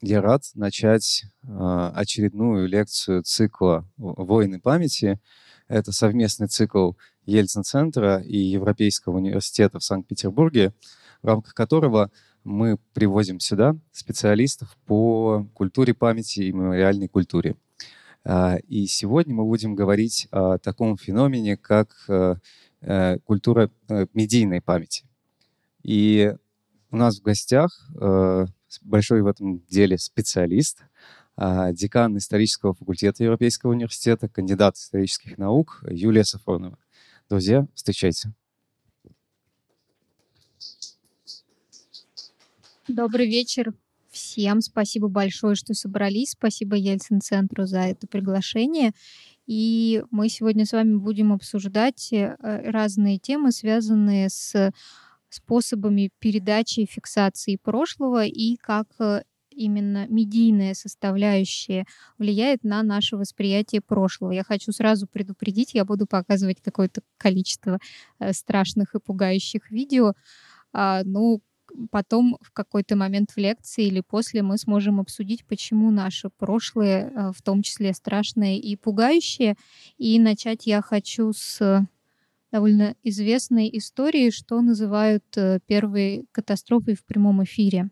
я рад начать а, очередную лекцию цикла «Войны памяти». Это совместный цикл Ельцин-центра и Европейского университета в Санкт-Петербурге, в рамках которого мы привозим сюда специалистов по культуре памяти и мемориальной культуре. А, и сегодня мы будем говорить о таком феномене, как э, э, культура э, медийной памяти. И у нас в гостях большой в этом деле специалист, а, декан исторического факультета Европейского университета, кандидат исторических наук Юлия Сафронова. Друзья, встречайте. Добрый вечер всем. Спасибо большое, что собрались. Спасибо Ельцин-центру за это приглашение. И мы сегодня с вами будем обсуждать э, разные темы, связанные с способами передачи и фиксации прошлого и как э, именно медийная составляющая влияет на наше восприятие прошлого. Я хочу сразу предупредить, я буду показывать какое-то количество э, страшных и пугающих видео. А, ну, потом в какой-то момент в лекции или после мы сможем обсудить, почему наше прошлое, э, в том числе страшное и пугающее. И начать я хочу с довольно известной истории, что называют э, первой катастрофой в прямом эфире.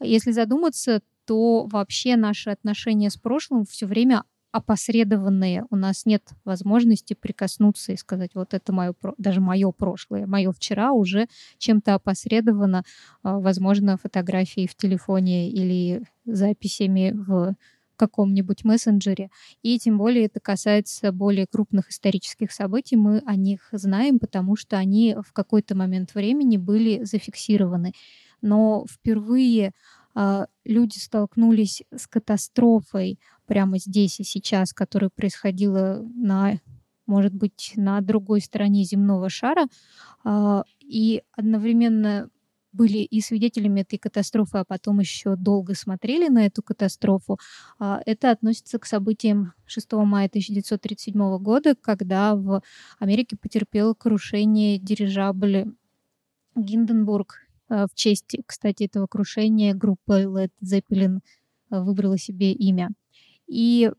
Если задуматься, то вообще наши отношения с прошлым все время опосредованные. У нас нет возможности прикоснуться и сказать, вот это мое, даже мое прошлое, мое вчера уже чем-то опосредовано, а, возможно, фотографией в телефоне или записями в каком-нибудь мессенджере. И тем более это касается более крупных исторических событий. Мы о них знаем, потому что они в какой-то момент времени были зафиксированы. Но впервые э, люди столкнулись с катастрофой прямо здесь и сейчас, которая происходила на может быть, на другой стороне земного шара, э, и одновременно были и свидетелями этой катастрофы, а потом еще долго смотрели на эту катастрофу. А, это относится к событиям 6 мая 1937 года, когда в Америке потерпел крушение дирижабля Гинденбург. А, в честь, кстати, этого крушения группа Led Zeppelin а, выбрала себе имя. И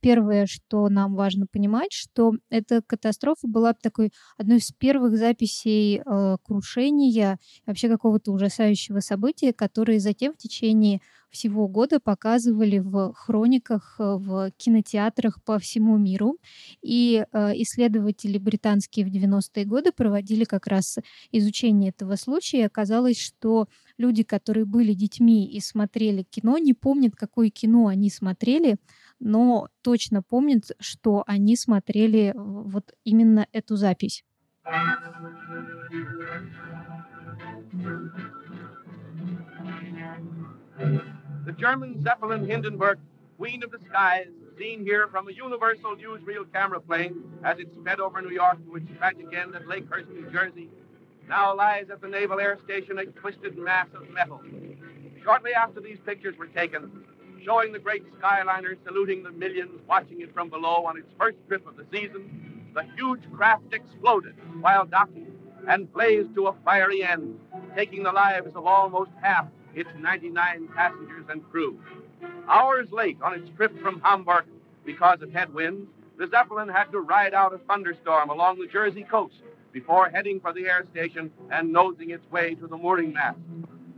Первое, что нам важно понимать, что эта катастрофа была такой одной из первых записей э, крушения, вообще какого-то ужасающего события, которые затем в течение всего года показывали в хрониках, э, в кинотеатрах по всему миру. И э, исследователи британские в 90-е годы проводили как раз изучение этого случая. И оказалось, что люди, которые были детьми и смотрели кино, не помнят, какое кино они смотрели, но точно помнит, что они смотрели вот именно эту запись. The German Zeppelin Hindenburg, Queen of the Skies, seen here from a Universal newsreel camera plane as it sped over New York to its tragic end at Lakehurst, New Jersey, now lies at the Naval Air Station a twisted mass of metal. Shortly after these pictures were taken, showing the great Skyliner saluting the millions watching it from below on its first trip of the season, the huge craft exploded while docking and blazed to a fiery end, taking the lives of almost half its 99 passengers and crew. Hours late on its trip from Hamburg because of headwinds, the Zeppelin had to ride out a thunderstorm along the Jersey coast before heading for the air station and nosing its way to the mooring mast.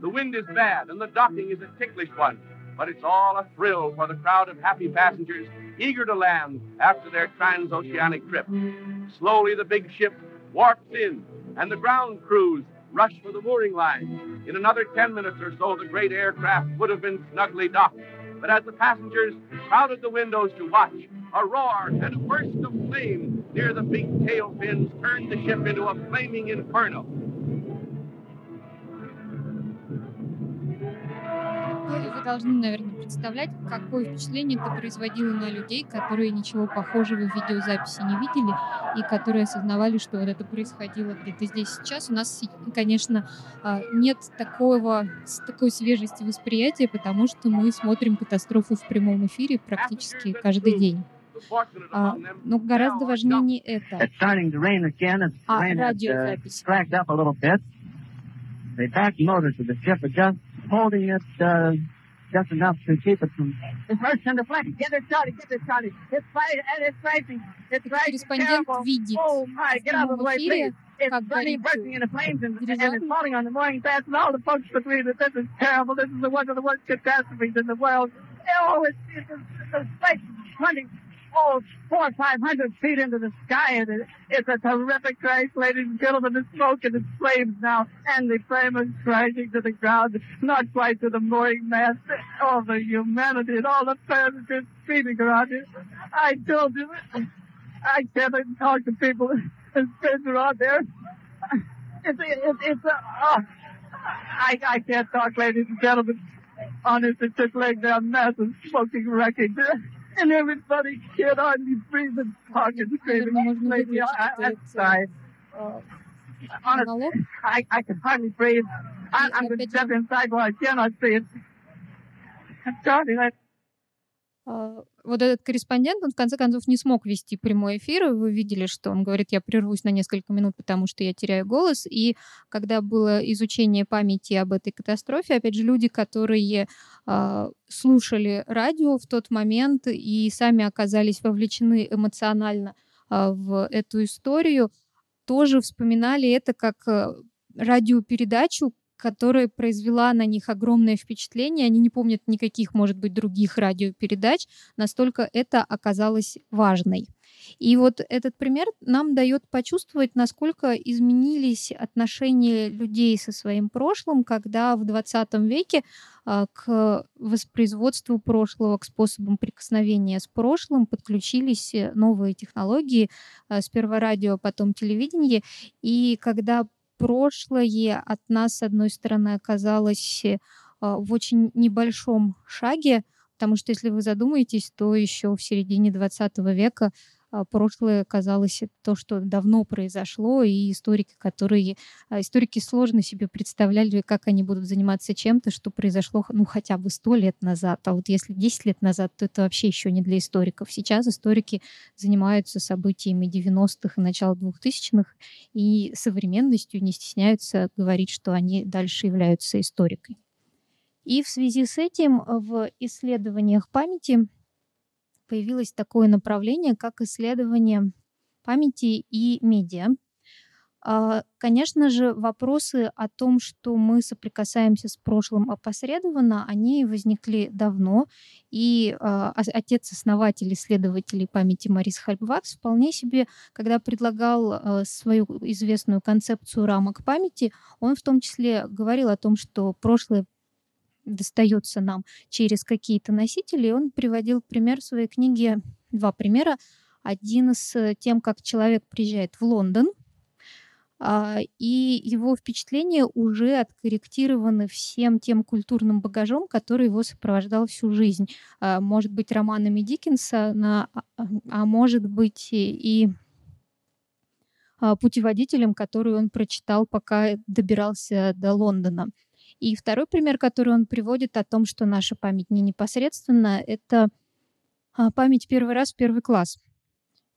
The wind is bad and the docking is a ticklish one, but it's all a thrill for the crowd of happy passengers eager to land after their transoceanic trip. Slowly, the big ship warps in, and the ground crews rush for the mooring line. In another 10 minutes or so, the great aircraft would have been snugly docked. But as the passengers crowded the windows to watch, a roar and a burst of flame near the big tail fins turned the ship into a flaming inferno. Вы должны, наверное, представлять, какое впечатление это производило на людей, которые ничего похожего в видеозаписи не видели и которые осознавали, что вот это происходило где-то здесь сейчас. У нас, конечно, а, нет такого, такой свежести восприятия, потому что мы смотрим катастрофу в прямом эфире практически каждый день. А, но гораздо важнее не это, а радиозапись. The back motors of the ship are just holding it uh, just enough to keep it from burst into flames. Get it, Charlie, get it, Charlie. It's fighting, and it's raging. It's raging Корреспондент terrible. видит Oh my, в get out of the прямом way, эфире, please. It's как burning, горит bursting into flames, and, and дирижабль. it's it. It's, it's, it's, it's like four or five hundred feet into the sky, and it, it's a terrific crash, ladies and gentlemen. The smoke and the flames now, and the flame is crashing to the ground, not quite to the mooring mast. All the humanity and all the just screaming around here. I told you, I can't even talk to people and friends are out there. It's, it's, it's, oh, I, I can't talk, ladies and gentlemen. Honest, it took laying down massive smoking wreckage. And everybody here hardly breathe and talk and scream. I, I, I, I, honestly, I, I can hardly breathe. I, I'm going to step inside while I cannot breathe. Charlie, I, Вот этот корреспондент, он в конце концов не смог вести прямой эфир. Вы видели, что он говорит, я прервусь на несколько минут, потому что я теряю голос. И когда было изучение памяти об этой катастрофе, опять же, люди, которые а, слушали радио в тот момент и сами оказались вовлечены эмоционально а, в эту историю, тоже вспоминали это как а, радиопередачу, которая произвела на них огромное впечатление. Они не помнят никаких, может быть, других радиопередач. Настолько это оказалось важной. И вот этот пример нам дает почувствовать, насколько изменились отношения людей со своим прошлым, когда в 20 веке а, к воспроизводству прошлого, к способам прикосновения с прошлым подключились э, новые технологии, а, сперва радио, потом телевидение. И когда прошлое от нас, с одной стороны, оказалось э, в очень небольшом шаге, потому что, если вы задумаетесь, то еще в середине 20 века прошлое казалось то, что давно произошло, и историки, которые... а, Историки сложно себе представляли, как они будут заниматься чем-то, что произошло ну, хотя бы сто лет назад. А вот если 10 лет назад, то это вообще еще не для историков. Сейчас историки занимаются событиями 90-х и начала 2000-х, и современностью не стесняются говорить, что они дальше являются историкой. И в связи с этим в исследованиях памяти появилось такое направление, как исследование памяти и медиа. А, Конечно же, вопросы о том, что мы соприкасаемся с прошлым опосредованно, они возникли давно. И а, ос- отец-основатель исследователей памяти Марис Хальбвакс вполне себе, когда предлагал а, свою известную концепцию рамок памяти, он в том числе говорил о том, что прошлое достается нам через какие-то носители. И он приводил пример в своей книге, два примера. Один с тем, как человек приезжает в Лондон, а, и его впечатления уже откорректированы всем тем культурным багажом, который его сопровождал всю жизнь. А, Может быть, романами Диккенса, а- а может быть и путеводителем, который он прочитал, пока добирался до Лондона. И второй пример, который он приводит о том, что наша память не непосредственно, это а, память первый раз в первый класс.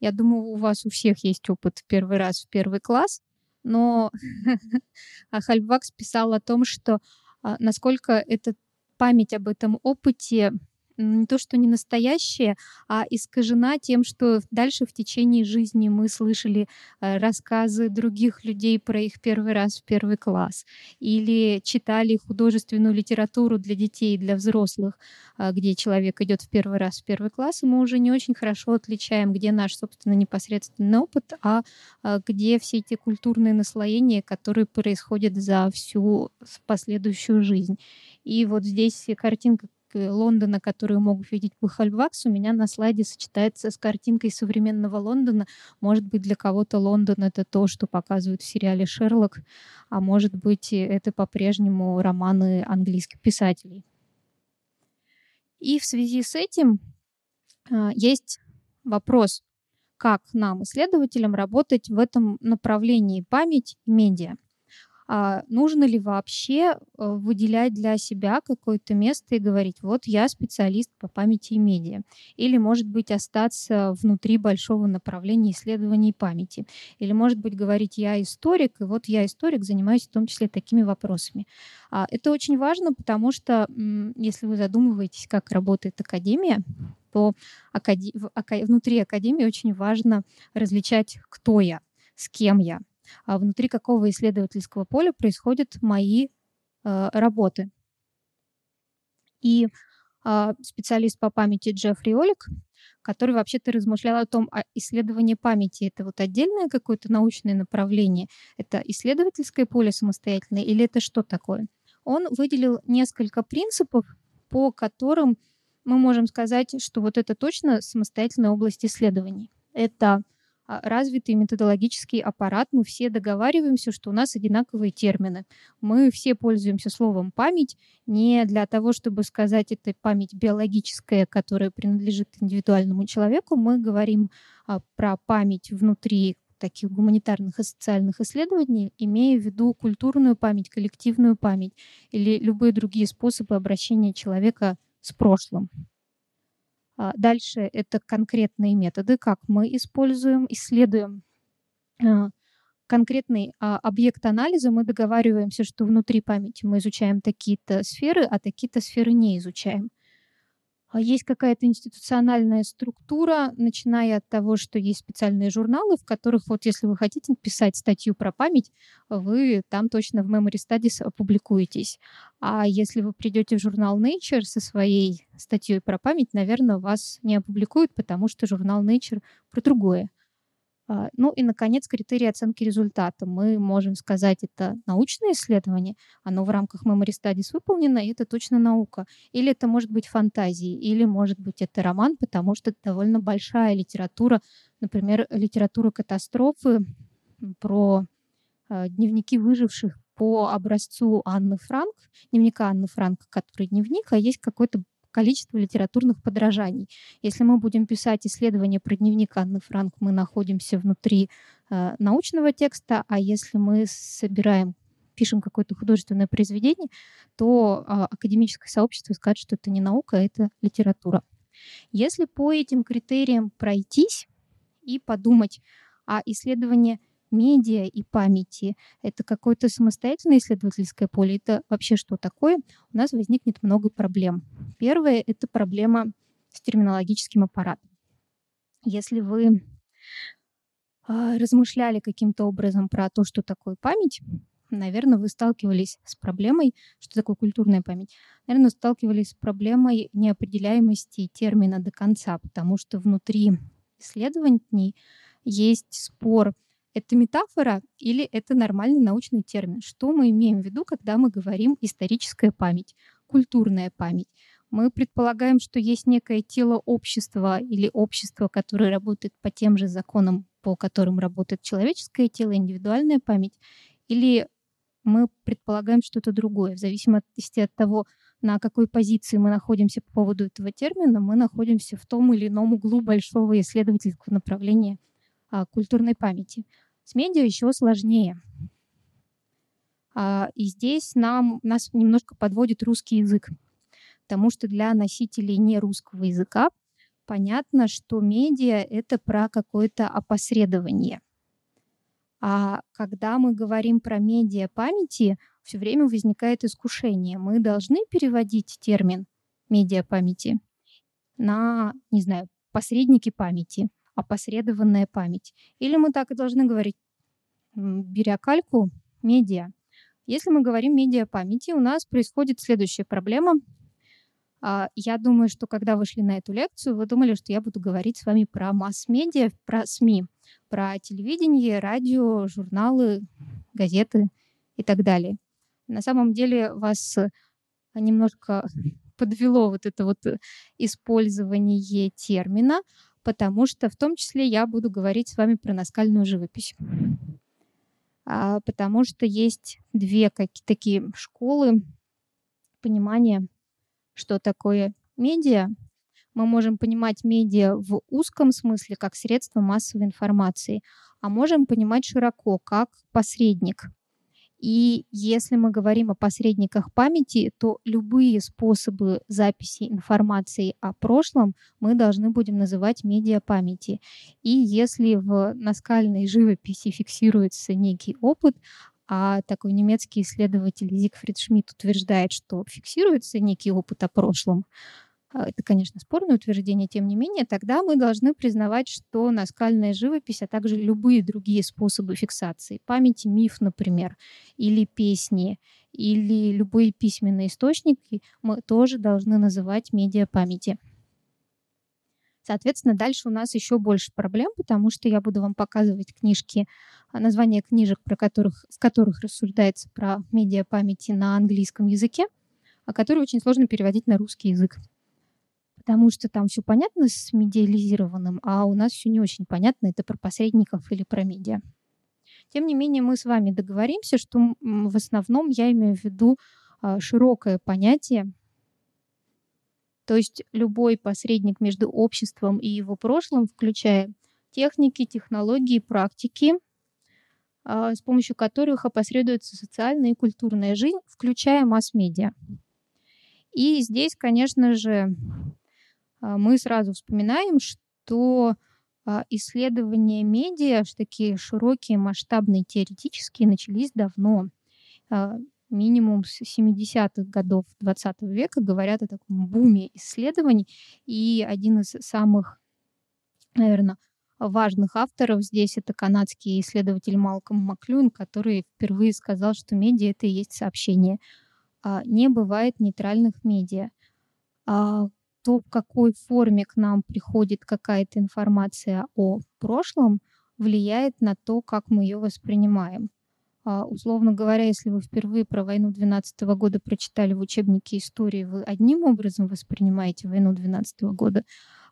Я думаю, у вас у всех есть опыт первый раз в первый класс, но а Хальбвакс писал о том, что а, насколько эта память об этом опыте не то, что не настоящая, а искажена тем, что дальше в течение жизни мы слышали э, рассказы других людей про их первый раз в первый класс или читали художественную литературу для детей и для взрослых, а, где человек идет в первый раз в первый класс, и мы уже не очень хорошо отличаем, где наш, собственно, непосредственный опыт, а а, где все эти культурные наслоения, которые происходят за всю последующую жизнь. И вот здесь картинка Лондона, которую мог видеть Бухальвакс, у меня на слайде сочетается с картинкой современного Лондона. Может быть, для кого-то Лондон — это то, что показывают в сериале «Шерлок», а может быть, это по-прежнему романы английских писателей. И в связи с этим а, есть вопрос, как нам, исследователям, работать в этом направлении память и медиа. А нужно ли вообще э, выделять для себя какое-то место и говорить, вот я специалист по памяти и медиа. Или, может быть, остаться внутри большого направления исследований памяти. Или, может быть, говорить, я историк, и вот я историк, занимаюсь в том числе такими вопросами. А это очень важно, потому что, если вы задумываетесь, как работает академия, то внутри академии очень важно различать, кто я, с кем я, внутри какого исследовательского поля происходят мои э, работы. И э, специалист по памяти Джеффри Олик, который вообще-то размышлял о том, а исследование памяти это вот отдельное какое-то научное направление, это исследовательское поле самостоятельное или это что такое? Он выделил несколько принципов, по которым мы можем сказать, что вот это точно самостоятельная область исследований. Это а, развитый методологический аппарат, мы все договариваемся, что у нас одинаковые термины. Мы все пользуемся словом «память» не для того, чтобы сказать, это память биологическая, которая принадлежит индивидуальному человеку. Мы говорим а, про память внутри таких гуманитарных и социальных исследований, имея в виду культурную память, коллективную память или любые другие способы обращения человека с прошлым. А, дальше это конкретные методы, как мы используем, исследуем а, конкретный а, объект анализа. Мы договариваемся, что внутри памяти мы изучаем такие-то сферы, а такие-то сферы не изучаем. А есть какая-то институциональная структура, начиная от того, что есть специальные журналы, в которых вот если вы хотите писать статью про память, вы там точно в Memory Studies опубликуетесь. А если вы придете в журнал Nature со своей статьей про память, наверное, вас не опубликуют, потому что журнал Nature про другое. А, ну и, наконец, критерии оценки результата. Мы можем сказать, это научное исследование, оно в рамках Memory Studies выполнено, и это точно наука. Или это может быть фантазией, или, может быть, это роман, потому что это довольно большая литература, например, литература катастрофы про э, дневники выживших по образцу Анны Франк, дневника Анны Франк, который дневник, а есть какой-то количество литературных подражаний. Если мы будем писать исследование про дневник Анны Франк, мы находимся внутри э, научного текста, а если мы собираем пишем какое-то художественное произведение, то э, академическое сообщество скажет, что это не наука, а это литература. Если по этим критериям пройтись и подумать, а исследование медиа и памяти, это какое-то самостоятельное исследовательское поле, это вообще что такое, у нас возникнет много проблем. Первое — это проблема с терминологическим аппаратом. Если вы а, размышляли каким-то образом про то, что такое память, наверное, вы сталкивались с проблемой, что такое культурная память. Наверное, сталкивались с проблемой неопределяемости термина до конца, потому что внутри исследований есть спор это метафора или это нормальный научный термин? Что мы имеем в виду, когда мы говорим историческая память, культурная память? Мы предполагаем, что есть некое тело общества или общество, которое работает по тем же законам, по которым работает человеческое тело, индивидуальная память, или мы предполагаем что-то другое. В зависимости от того, на какой позиции мы находимся по поводу этого термина, мы находимся в том или ином углу большого исследовательского направления а, культурной памяти. С медиа еще сложнее. А, и здесь нам, нас немножко подводит русский язык, потому что для носителей не русского языка понятно, что медиа — это про какое-то опосредование. А когда мы говорим про медиа памяти, все время возникает искушение. Мы должны переводить термин медиа памяти на, не знаю, посредники памяти — опосредованная память. Или мы так и должны говорить, беря кальку, медиа. Если мы говорим медиа памяти, у нас происходит следующая проблема. А, я думаю, что когда вы шли на эту лекцию, вы думали, что я буду говорить с вами про масс-медиа, про СМИ, про телевидение, радио, журналы, газеты и так далее. На самом деле вас немножко подвело вот это вот использование термина, потому что в том числе я буду говорить с вами про наскальную живопись. А, потому что есть две какие такие школы понимания, что такое медиа. Мы можем понимать медиа в узком смысле как средство массовой информации, а можем понимать широко как посредник. И если мы говорим о посредниках памяти, то любые способы записи информации о прошлом мы должны будем называть медиа памяти. И если в наскальной живописи фиксируется некий опыт, а такой немецкий исследователь Зигфрид Шмидт утверждает, что фиксируется некий опыт о прошлом, это, конечно, спорное утверждение, тем не менее, тогда мы должны признавать, что наскальная живопись, а также любые другие способы фиксации, памяти, миф, например, или песни, или любые письменные источники, мы тоже должны называть медиапамяти. Соответственно, дальше у нас еще больше проблем, потому что я буду вам показывать книжки, а, названия книжек, про которых, в которых рассуждается про медиапамяти на английском языке, а которые очень сложно переводить на русский язык потому что там все понятно с медиализированным, а у нас все не очень понятно, это про посредников или про медиа. Тем не менее, мы с вами договоримся, что в основном я имею в виду а, широкое понятие, то есть любой посредник между обществом и его прошлым, включая техники, технологии, практики, а, с помощью которых опосредуется социальная и культурная жизнь, включая масс-медиа. И здесь, конечно же, мы сразу вспоминаем, что а, исследования медиа, такие широкие, масштабные, теоретические, начались давно. А, минимум с 70-х годов 20 века говорят о таком буме исследований. И один из самых, наверное, важных авторов здесь это канадский исследователь Малком Маклюн, который впервые сказал, что медиа — это и есть сообщение. Не бывает нейтральных медиа то, в какой форме к нам приходит какая-то информация о прошлом, влияет на то, как мы ее воспринимаем. А, условно говоря, если вы впервые про войну 12 года прочитали в учебнике истории, вы одним образом воспринимаете войну 12 года,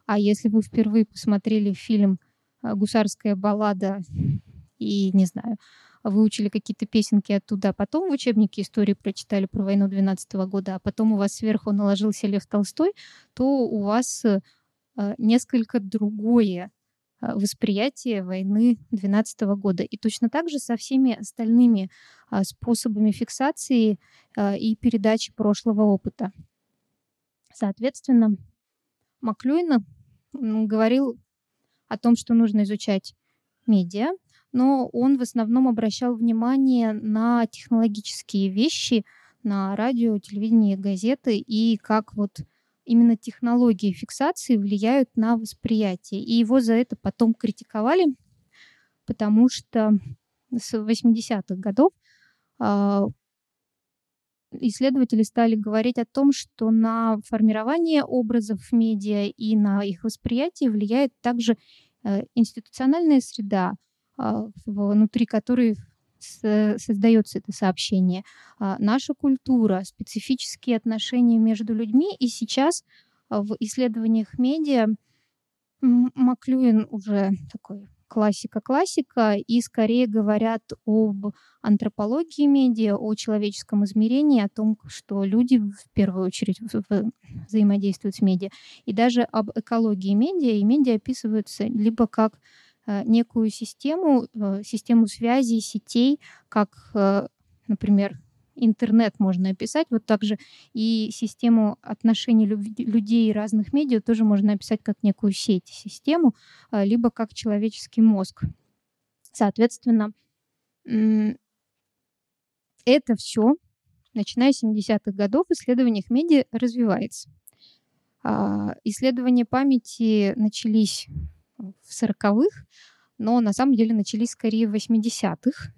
а если вы впервые посмотрели фильм а, «Гусарская баллада» и, не знаю, выучили какие-то песенки оттуда, а потом в учебнике истории прочитали про войну 12 года, а потом у вас сверху наложился Лев Толстой, то у вас э, несколько другое э, восприятие войны 12 года. И точно так же со всеми остальными а, способами фиксации и передачи прошлого опыта. Соответственно, Маклюин говорил о том, что нужно изучать медиа, но он в основном обращал внимание на технологические вещи, на радио, телевидение, газеты и как вот именно технологии фиксации влияют на восприятие. И его за это потом критиковали, потому что с 80-х годов э, исследователи стали говорить о том, что на формирование образов медиа и на их восприятие влияет также э, институциональная среда, а, внутри которой создается это сообщение, а, наша культура, специфические отношения между людьми. И сейчас а, в исследованиях медиа Маклюин уже такой классика-классика, и скорее говорят об антропологии медиа, о человеческом измерении, о том, что люди в первую очередь взаимодействуют с медиа, и даже об экологии медиа, и медиа описываются либо как некую систему, э, систему связи, сетей, как, э, например, интернет можно описать, вот также и систему отношений людей разных медиа тоже можно описать как некую сеть, систему, либо как человеческий мозг. Соответственно, это все, начиная с 70-х годов, в исследованиях медиа развивается. А, исследования памяти начались в 40-х, но на самом деле начались скорее в 80-х,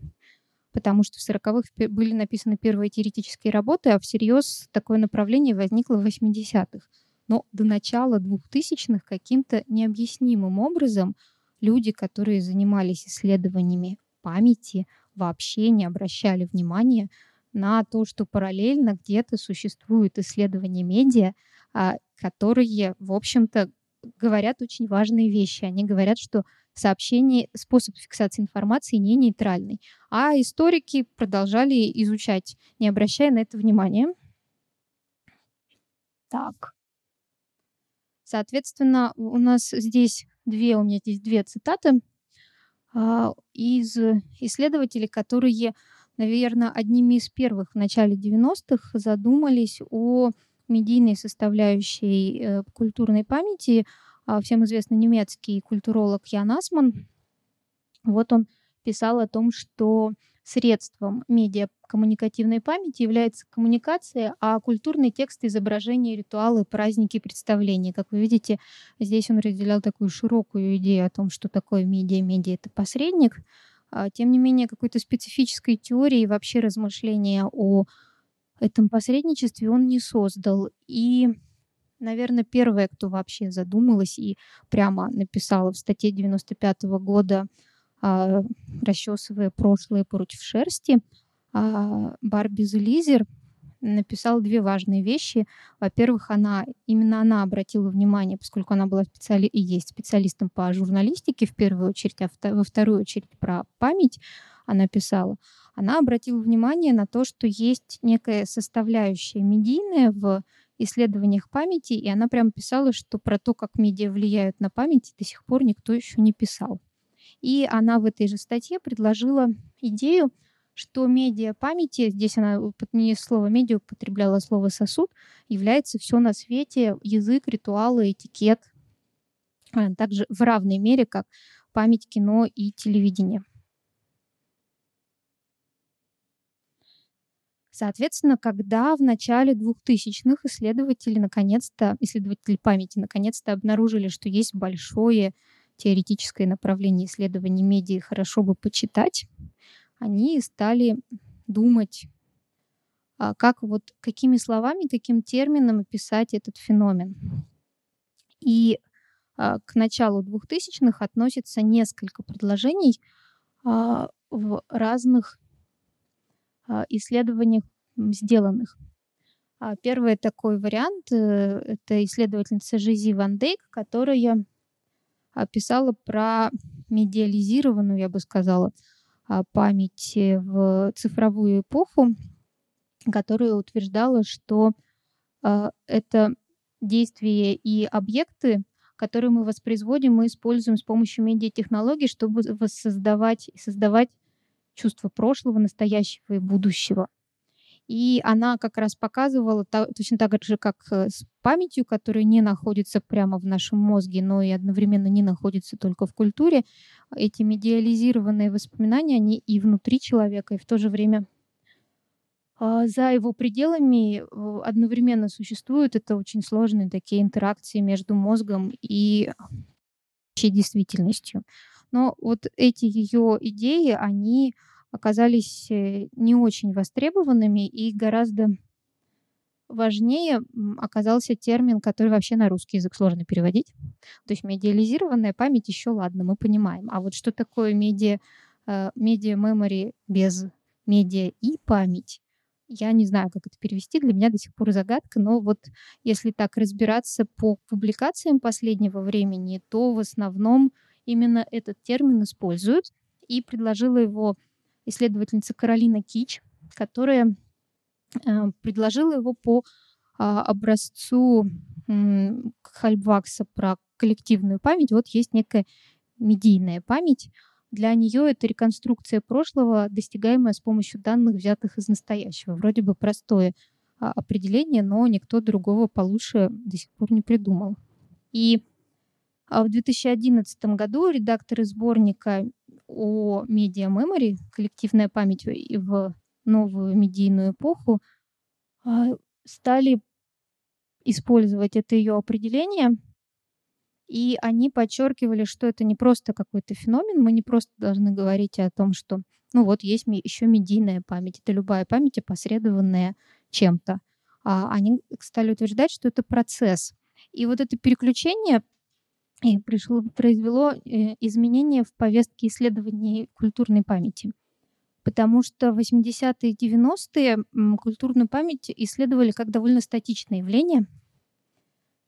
потому что в 40-х были написаны первые теоретические работы, а всерьез такое направление возникло в 80-х. Но до начала 2000-х каким-то необъяснимым образом люди, которые занимались исследованиями памяти, вообще не обращали внимания на то, что параллельно где-то существуют исследования медиа, а, которые, в общем-то, говорят очень важные вещи. Они говорят, что сообщение, способ фиксации информации не нейтральный. А историки продолжали изучать, не обращая на это внимания. Так. Соответственно, у нас здесь две, у меня здесь две цитаты а, из исследователей, которые наверное, одними из первых в начале 90-х задумались о медийной составляющей э, культурной памяти. А, всем известный немецкий культуролог Ян Асман. Вот он писал о том, что средством медиакоммуникативной памяти является коммуникация, а культурный текст — изображения, ритуалы, праздники, представления. Как вы видите, здесь он разделял такую широкую идею о том, что такое медиа. Медиа — это посредник. А, тем не менее, какой-то специфической теории и вообще размышления о этом посредничестве он не создал. И, наверное, первая, кто вообще задумалась и прямо написала в статье 95 -го года а, расчесывая прошлое против шерсти, а Барби Зелизер написала две важные вещи. Во-первых, она, именно она обратила внимание, поскольку она была специали... и есть специалистом по журналистике в первую очередь, а во вторую очередь про память она писала, она обратила внимание на то, что есть некая составляющая медийная в исследованиях памяти, и она прямо писала, что про то, как медиа влияют на память, до сих пор никто еще не писал. И она в этой же статье предложила идею, что медиа памяти, здесь она не слово медиа употребляла, слово сосуд, является все на свете, язык, ритуалы, этикет, а также в равной мере, как память кино и телевидение. Соответственно, когда в начале 2000-х исследователи наконец-то, исследователи памяти наконец-то обнаружили, что есть большое теоретическое направление исследований медиа хорошо бы почитать, они стали думать, а, как вот какими словами, каким термином описать этот феномен. И а, к началу 2000-х относится несколько предложений а, в разных исследованиях сделанных. Первый такой вариант э, — это исследовательница Жизи Ван Дейк, которая писала про медиализированную, я бы сказала, а, память в цифровую эпоху, которая утверждала, что а, это действия и объекты, которые мы воспроизводим, мы используем с помощью медиатехнологий, чтобы воссоздавать создавать чувство прошлого, настоящего и будущего. И она как раз показывала точно так же, как э, с памятью, которая не находится прямо в нашем мозге, но и одновременно не находится только в культуре. Эти медиализированные воспоминания, они и внутри человека, и в то же время а, за его пределами э, одновременно существуют. Это очень сложные такие интеракции между мозгом и действительностью. Но вот эти ее идеи, они оказались э, не очень востребованными и гораздо важнее оказался термин, который вообще на русский язык сложно переводить. То есть медиализированная память еще ладно, мы понимаем. А вот что такое медиа, э, медиа memory без медиа и память, я не знаю, как это перевести, для меня до сих пор загадка, но вот если так разбираться по публикациям последнего времени, то в основном именно этот термин используют и предложила его исследовательница Каролина Кич, которая э, предложила его по а, образцу Хальбвакса про коллективную память. Вот есть некая медийная память. Для нее это реконструкция прошлого, достигаемая с помощью данных, взятых из настоящего. Вроде бы простое а, определение, но никто другого получше до сих пор не придумал. И в 2011 году редакторы сборника о медиа memory, коллективная память в новую медийную эпоху, а, стали использовать это ее определение, и они подчеркивали, что это не просто какой-то феномен, мы не просто должны говорить о том, что, ну вот, есть еще медийная память, это любая память, опосредованная чем-то. А они стали утверждать, что это процесс. И вот это переключение и пришло, произвело э, изменения в повестке исследований культурной памяти. Потому что в 80-е и 90-е культурную память исследовали как довольно статичное явление.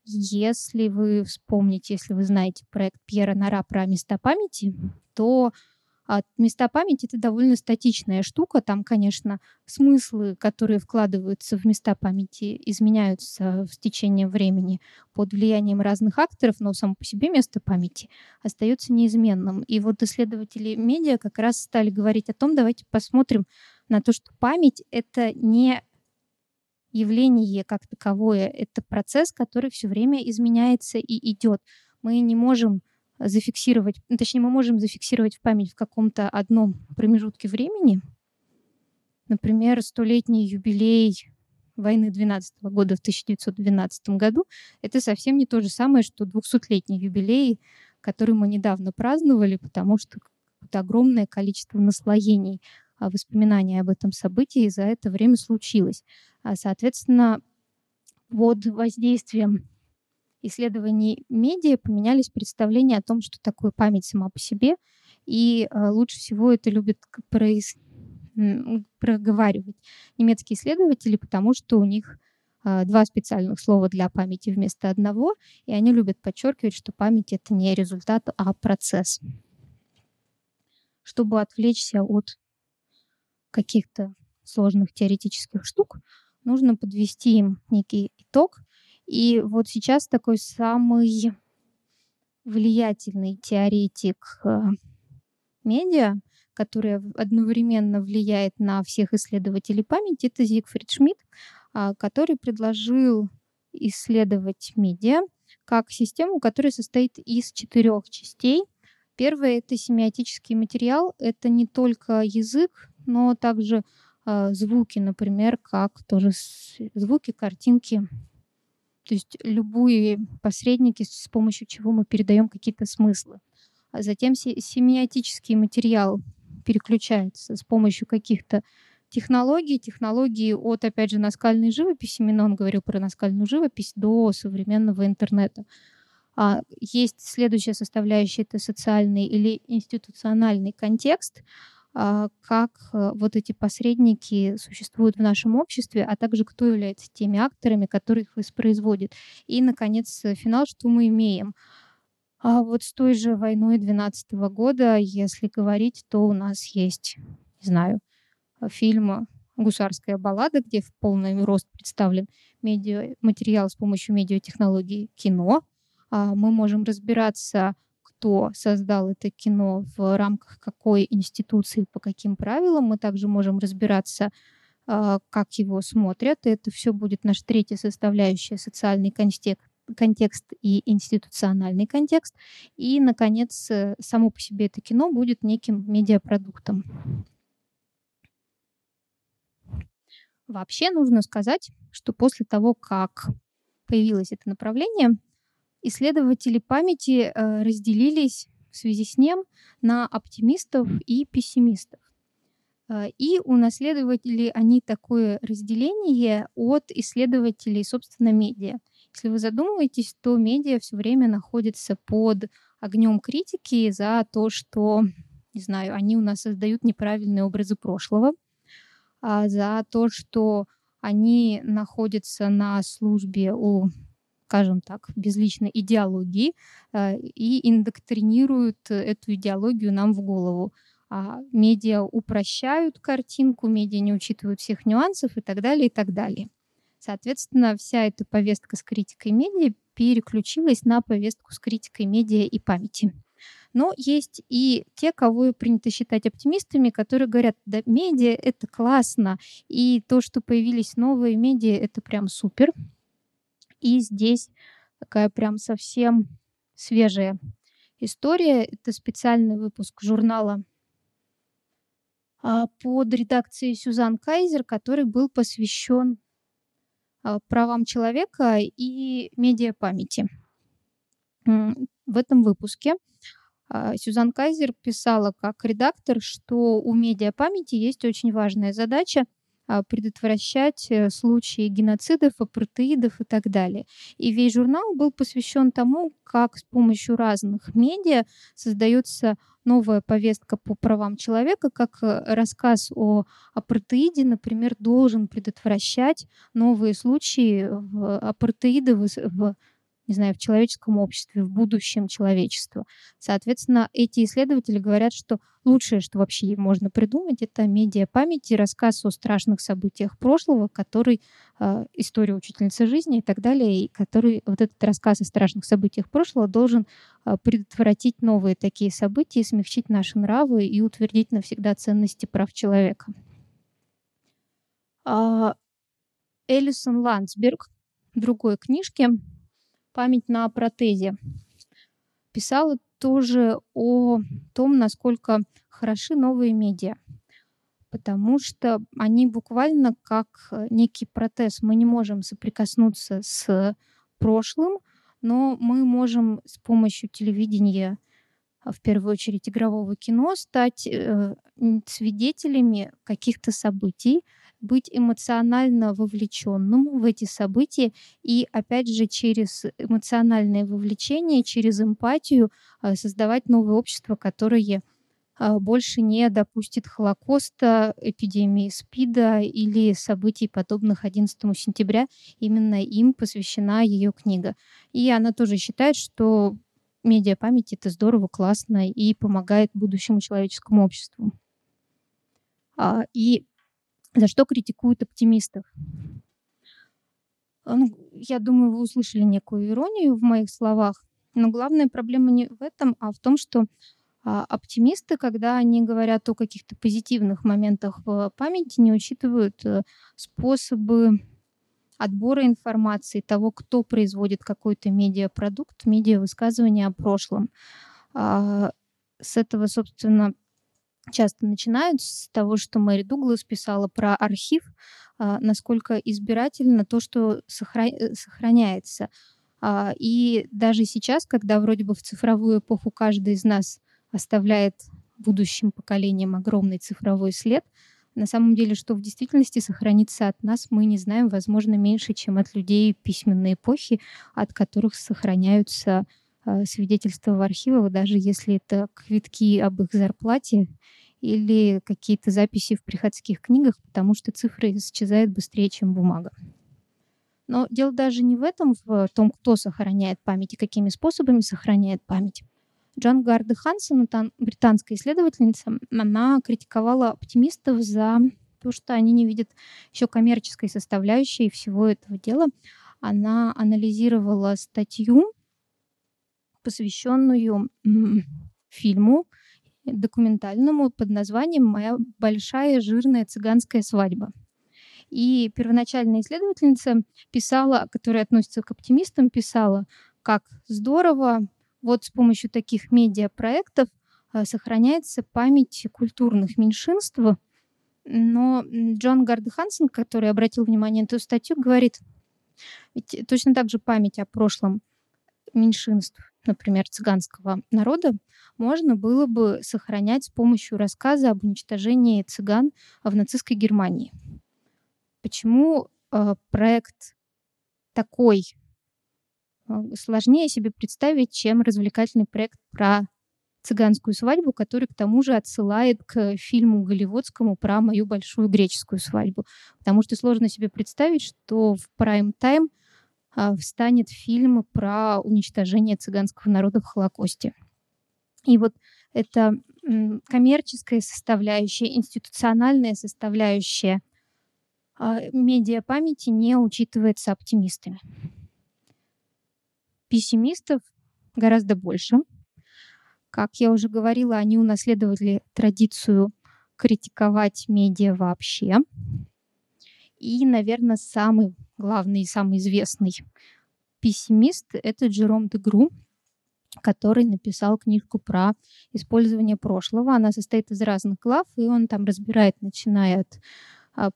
Если вы вспомните, если вы знаете проект Пьера Нара про места памяти, то а места памяти — это довольно статичная штука. Там, конечно, смыслы, которые вкладываются в места памяти, изменяются в течение времени под влиянием разных акторов, но само по себе место памяти остается неизменным. И вот исследователи медиа как раз стали говорить о том, давайте посмотрим, на то, что память — это не явление как таковое, это процесс, который все время изменяется и идет. Мы не можем зафиксировать, ну, точнее, мы можем зафиксировать в память в каком-то одном промежутке времени, например, столетний юбилей войны 12 -го года в 1912 году, это совсем не то же самое, что 200-летний юбилей, который мы недавно праздновали, потому что огромное количество наслоений а, воспоминаний об этом событии за это время случилось. А, соответственно, под воздействием исследований медиа поменялись представления о том, что такое память сама по себе, и а, лучше всего это любят произ... проговаривать немецкие исследователи, потому что у них два специальных слова для памяти вместо одного, и они любят подчеркивать, что память это не результат, а процесс. Чтобы отвлечься от каких-то сложных теоретических штук, нужно подвести им некий итог. И вот сейчас такой самый влиятельный теоретик э, медиа, который одновременно влияет на всех исследователей памяти, это Зигфрид Шмидт, а, который предложил исследовать медиа как систему, которая состоит из четырех частей. Первое — это семиотический материал. Это не только язык, но также э, звуки, например, как тоже звуки, картинки. То есть любые посредники, с помощью чего мы передаем какие-то смыслы. А затем семиотический материал переключается с помощью каких-то технологий, технологии от, опять же, наскальной живописи, Минон говорил про наскальную живопись, до современного интернета. А есть следующая составляющая, это социальный или институциональный контекст – как э, вот эти посредники существуют в нашем обществе, а также кто является теми акторами, которые их воспроизводят. И, наконец, финал, что мы имеем. А вот с той же войной 12 года, если говорить, то у нас есть, не знаю, фильм «Гусарская баллада», где в полный рост представлен медиа, материал с помощью медиатехнологий кино. А мы можем разбираться кто создал это кино, в рамках какой институции, по каким правилам. Мы также можем разбираться, а, как его смотрят. Это все будет наша третья составляющая социальный контекст контекст и институциональный контекст. И, наконец, э, само по себе это кино будет неким медиапродуктом. Вообще нужно сказать, что после того, как появилось это направление, исследователи памяти э, разделились в связи с ним на оптимистов и пессимистов. Э, и унаследовали они такое разделение от исследователей, собственно, медиа. Если вы задумываетесь, то медиа все время находится под огнем критики за то, что, не знаю, они у нас создают неправильные образы прошлого, а за то, что они находятся на службе у скажем так, безличной идеологии э, и индоктринируют эту идеологию нам в голову. А медиа упрощают картинку, медиа не учитывают всех нюансов и так далее, и так далее. Соответственно, вся эта повестка с критикой медиа переключилась на повестку с критикой медиа и памяти. Но есть и те, кого принято считать оптимистами, которые говорят, да, медиа — это классно, и то, что появились новые медиа, это прям супер. И здесь такая прям совсем свежая история. Это специальный выпуск журнала а, под редакцией Сюзан Кайзер, который был посвящен а, правам человека и медиапамяти. В этом выпуске а, Сюзан Кайзер писала как редактор, что у медиапамяти есть очень важная задача предотвращать э, случаи геноцидов, апартеидов и так далее. И весь журнал был посвящен тому, как с помощью разных медиа создается новая повестка по правам человека, как э, рассказ о апартеиде, например, должен предотвращать новые случаи апартеида в не знаю, в человеческом обществе, в будущем человечества. Соответственно, эти исследователи говорят, что лучшее, что вообще можно придумать, это медиа памяти, рассказ о страшных событиях прошлого, который э, история учительницы жизни и так далее, и который вот этот рассказ о страшных событиях прошлого должен э, предотвратить новые такие события, смягчить наши нравы и утвердить навсегда ценности прав человека. А, Элисон Ландсберг в другой книжке «Память на протезе» писала тоже о том, насколько хороши новые медиа потому что они буквально как некий протез. Мы не можем соприкоснуться с прошлым, но мы можем с помощью телевидения, в первую очередь игрового кино, стать э, свидетелями каких-то событий, быть эмоционально вовлеченным в эти события и, опять же, через эмоциональное вовлечение, через эмпатию э, создавать новое общество, которое а, больше не допустит Холокоста, эпидемии СПИДа или событий, подобных 11 сентября. Именно им посвящена ее книга. И она тоже считает, что медиапамять — это здорово, классно и помогает будущему человеческому обществу. А, и за что критикуют оптимистов? Ну, я думаю, вы услышали некую иронию в моих словах, но главная проблема не в этом, а в том, что а оптимисты, когда они говорят о каких-то позитивных моментах в памяти, не учитывают э, способы отбора информации, того, кто производит какой-то медиапродукт, медиавысказывание о прошлом. А, с этого, собственно, часто начинают с того, что Мэри Дуглас писала про архив, а, насколько избирательно то, что э, сохраняется. И даже сейчас, когда вроде бы в цифровую эпоху каждый из нас оставляет будущим поколениям огромный цифровой след. На самом деле, что в действительности сохранится от нас, мы не знаем, возможно, меньше, чем от людей письменной эпохи, от которых сохраняются э, свидетельства в архивах, даже если это квитки об их зарплате или какие-то записи в приходских книгах, потому что цифры исчезают быстрее, чем бумага. Но дело даже не в этом, в том, кто сохраняет память и какими способами сохраняет память. Джон Гарда Хансон, британская исследовательница, она критиковала оптимистов за то, что они не видят еще коммерческой составляющей всего этого дела. Она анализировала статью, посвященную фильму документальному под названием «Моя большая жирная цыганская свадьба». И первоначальная исследовательница писала, которая относится к оптимистам, писала, как здорово, вот с помощью таких медиапроектов э, сохраняется память культурных меньшинств. Но Джон Гард Хансен, который обратил внимание на эту статью, говорит, ведь точно так же память о прошлом меньшинств, например, цыганского народа, можно было бы сохранять с помощью рассказа об уничтожении цыган в нацистской Германии. Почему э, проект такой сложнее себе представить, чем развлекательный проект про цыганскую свадьбу, который к тому же отсылает к фильму голливудскому про мою большую греческую свадьбу. Потому что сложно себе представить, что в прайм-тайм а, встанет фильм про уничтожение цыганского народа в Холокосте. И вот эта коммерческая составляющая, институциональная составляющая а, медиапамяти не учитывается оптимистами пессимистов гораздо больше. Как я уже говорила, они унаследовали традицию критиковать медиа вообще. И, наверное, самый главный и самый известный пессимист — это Джером Дегру, который написал книжку про использование прошлого. Она состоит из разных глав, и он там разбирает, начиная от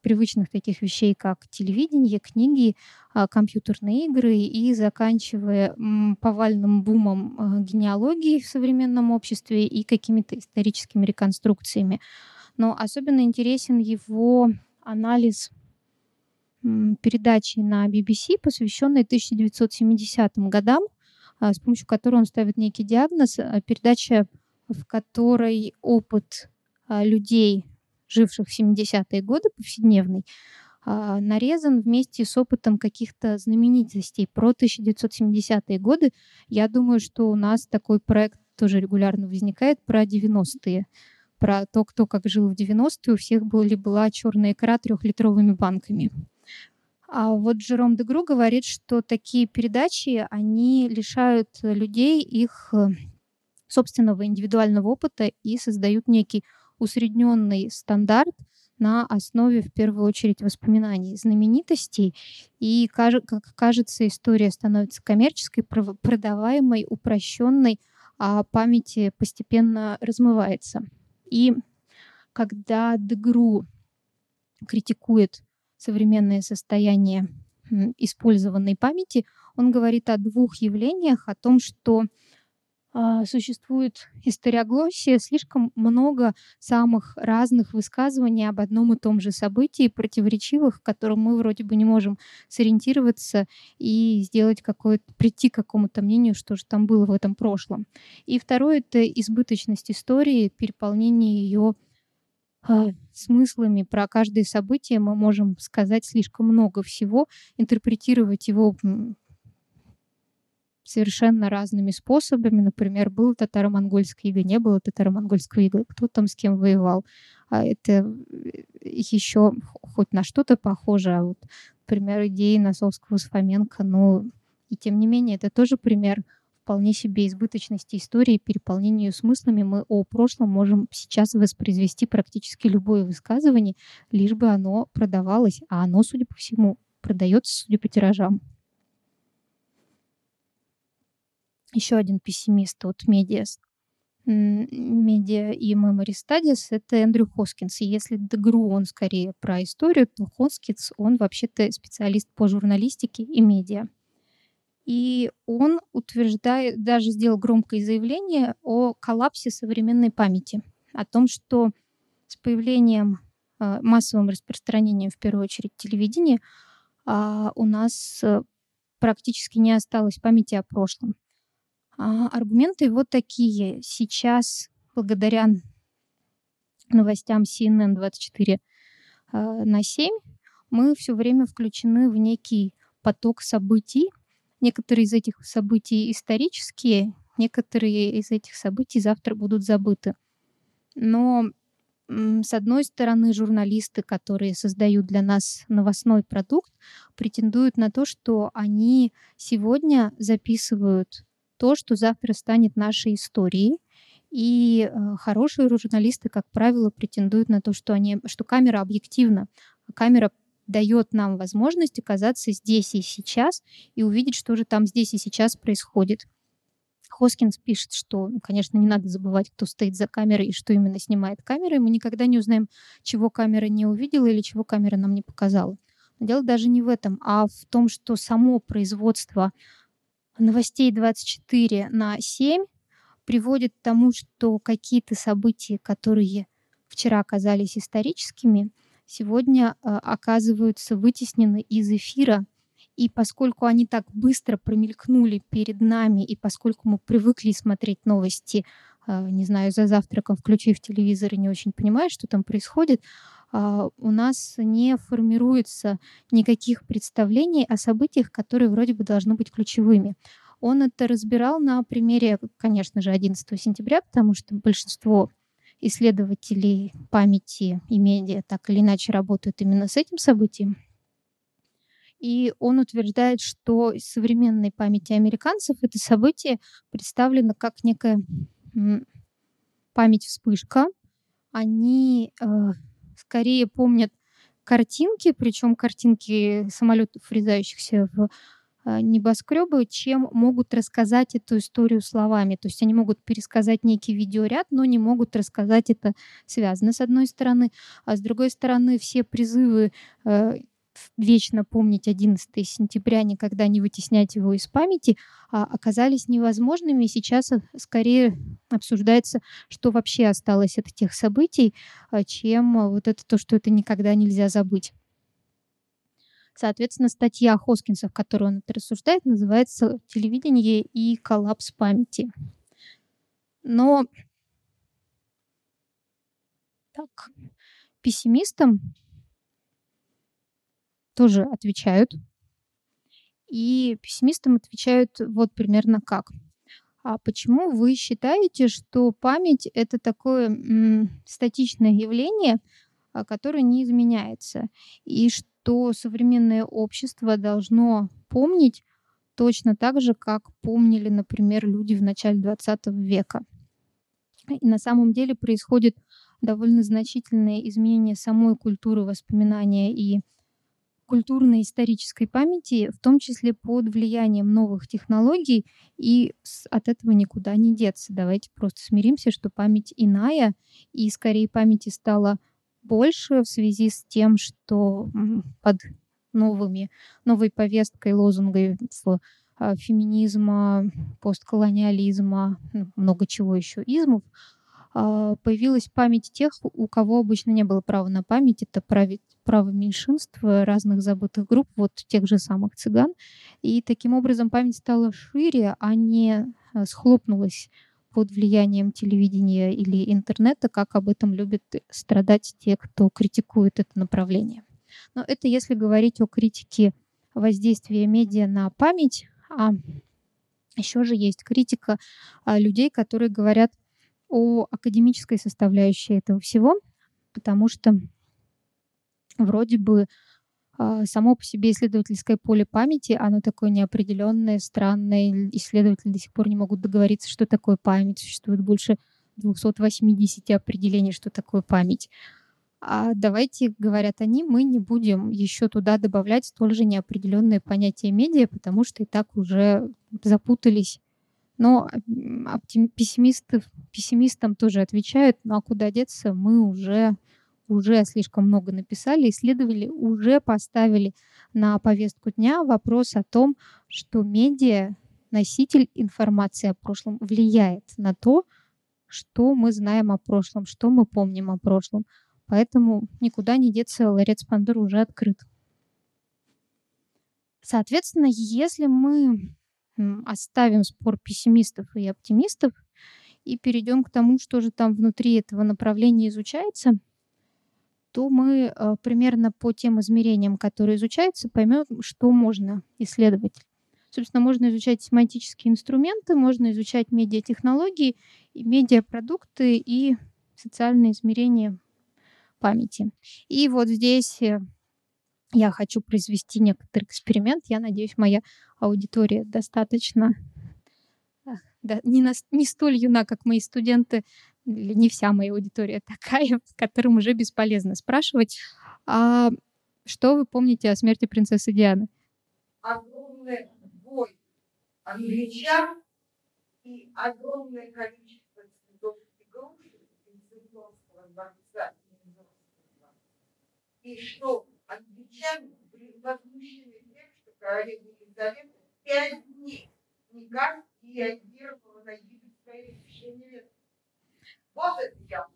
привычных таких вещей, как телевидение, книги, а, компьютерные игры и заканчивая повальным бумом а, генеалогии в современном обществе и какими-то историческими реконструкциями. Но особенно интересен его анализ передачи на BBC, посвященной 1970 годам, с помощью которой он ставит некий диагноз. Передача, в которой опыт людей живших в 70-е годы повседневный, а, нарезан вместе с опытом каких-то знаменитостей про 1970-е годы. Я думаю, что у нас такой проект тоже регулярно возникает про 90-е про то, кто как жил в 90-е, у всех были, была черная икра трехлитровыми банками. А вот Джером Дегру говорит, что такие передачи, они лишают людей их э, собственного индивидуального опыта и создают некий усредненный стандарт, на основе, в первую очередь, воспоминаний знаменитостей. И, как кажется, история становится коммерческой, продаваемой, упрощенной, а память постепенно размывается. И когда Дегру критикует современное состояние использованной памяти, он говорит о двух явлениях, о том, что существует историоглосия, слишком много самых разных высказываний об одном и том же событии, противоречивых, в котором мы вроде бы не можем сориентироваться и сделать какое-то, прийти к какому-то мнению, что же там было в этом прошлом. И второе — это избыточность истории, переполнение ее а, смыслами про каждое событие мы можем сказать слишком много всего, интерпретировать его совершенно разными способами. Например, было татаро-монгольское иго, не было татаро-монгольского иго, кто там с кем воевал. А это э, еще хоть на что-то похоже, а вот, например, идеи Носовского с Фоменко, но и тем не менее, это тоже пример вполне себе избыточности истории, переполнению смыслами, мы о прошлом можем сейчас воспроизвести практически любое высказывание, лишь бы оно продавалось, а оно, судя по всему, продается, судя по тиражам. Еще один пессимист от Медиас. Медиа и Memory Studies — это Эндрю Хоскинс. И если де Гру, он скорее про историю, то Хоскинс, он вообще-то специалист по журналистике и медиа. И он утверждает, даже сделал громкое заявление о коллапсе современной памяти, о том, что с появлением, э, массовым распространением, в первую очередь, телевидения, а, у нас э, практически не осталось памяти о прошлом. А аргументы вот такие. Сейчас, благодаря новостям CNN 24 э, на 7, мы все время включены в некий поток событий, Некоторые из этих событий исторические, некоторые из этих событий завтра будут забыты. Но с одной стороны, журналисты, которые создают для нас новостной продукт, претендуют на то, что они сегодня записывают то, что завтра станет нашей историей. И э, хорошие журналисты, как правило, претендуют на то, что, они, что камера объективна. Камера дает нам возможность оказаться здесь и сейчас и увидеть, что же там здесь и сейчас происходит. Хоскинс пишет, что, ну, конечно, не надо забывать, кто стоит за камерой и что именно снимает камера, и мы никогда не узнаем, чего камера не увидела или чего камера нам не показала. Но дело даже не в этом, а в том, что само производство новостей 24 на 7 приводит к тому, что какие-то события, которые вчера оказались историческими, сегодня э, оказываются вытеснены из эфира. И поскольку они так быстро промелькнули перед нами, и поскольку мы привыкли смотреть новости, э, не знаю, за завтраком, включив телевизор и не очень понимая, что там происходит, у нас не формируется никаких представлений о событиях, которые вроде бы должны быть ключевыми. Он это разбирал на примере, конечно же, 11 сентября, потому что большинство исследователей памяти и медиа так или иначе работают именно с этим событием. И он утверждает, что из современной памяти американцев это событие представлено как некая память-вспышка. Они э, скорее помнят картинки, причем картинки самолетов, врезающихся в а, небоскребы, чем могут рассказать эту историю словами. То есть они могут пересказать некий видеоряд, но не могут рассказать это связано с одной стороны, а с другой стороны все призывы э, вечно помнить 11 сентября, никогда не вытеснять его из памяти, а оказались невозможными. И сейчас скорее обсуждается, что вообще осталось от этих событий, а, чем вот это то, что это никогда нельзя забыть. Соответственно, статья Хоскинса, в которой он это рассуждает, называется «Телевидение и коллапс памяти». Но так, пессимистам тоже отвечают. И пессимистам отвечают вот примерно как. А почему вы считаете, что память это такое м, статичное явление, а, которое не изменяется? И что то современное общество должно помнить точно так же, как помнили, например, люди в начале 20 века. И на самом деле происходит довольно значительные изменения самой культуры воспоминания и культурно-исторической памяти, в том числе под влиянием новых технологий, и от этого никуда не деться. Давайте просто смиримся, что память иная, и скорее памяти стало больше в связи с тем, что под новыми, новой повесткой, лозунгой а, феминизма, постколониализма, ну, много чего еще, измов, появилась память тех, у кого обычно не было права на память. Это право меньшинств, разных забытых групп, вот тех же самых цыган. И таким образом память стала шире, а не а, схлопнулась под влиянием телевидения или интернета, как об этом любят страдать те, кто критикует это направление. Но это если говорить о критике воздействия медиа на память, а еще же есть критика людей, которые говорят о академической составляющей этого всего, потому что вроде бы а, само по себе исследовательское поле памяти, оно такое неопределенное, странное. Исследователи до сих пор не могут договориться, что такое память. Существует больше 280 определений, что такое память. А давайте, говорят они, мы не будем еще туда добавлять столь же неопределенные понятия медиа, потому что и так уже запутались но пессимисты, пессимистам тоже отвечают, ну а куда деться, мы уже, уже слишком много написали, исследовали, уже поставили на повестку дня вопрос о том, что медиа, носитель информации о прошлом, влияет на то, что мы знаем о прошлом, что мы помним о прошлом. Поэтому никуда не деться, ларец Пандоры уже открыт. Соответственно, если мы оставим спор пессимистов и оптимистов и перейдем к тому, что же там внутри этого направления изучается, то мы э, примерно по тем измерениям, которые изучаются, поймем, что можно исследовать. Собственно, можно изучать семантические инструменты, можно изучать медиатехнологии, медиапродукты и социальные измерения памяти. И вот здесь э, я хочу произвести некоторый эксперимент. Я надеюсь, моя аудитория достаточно да, не, на, не столь юна, как мои студенты, или не вся моя аудитория такая, которым уже бесполезно спрашивать. А что вы помните о смерти принцессы Дианы? Огромный бой англичан и огромное количество цветов и игрушек из Цветовского дворца и что англичане были возмущены тем, что королева Елизавета пять дней никак не реагировала на гибель своей невесты. Вот это я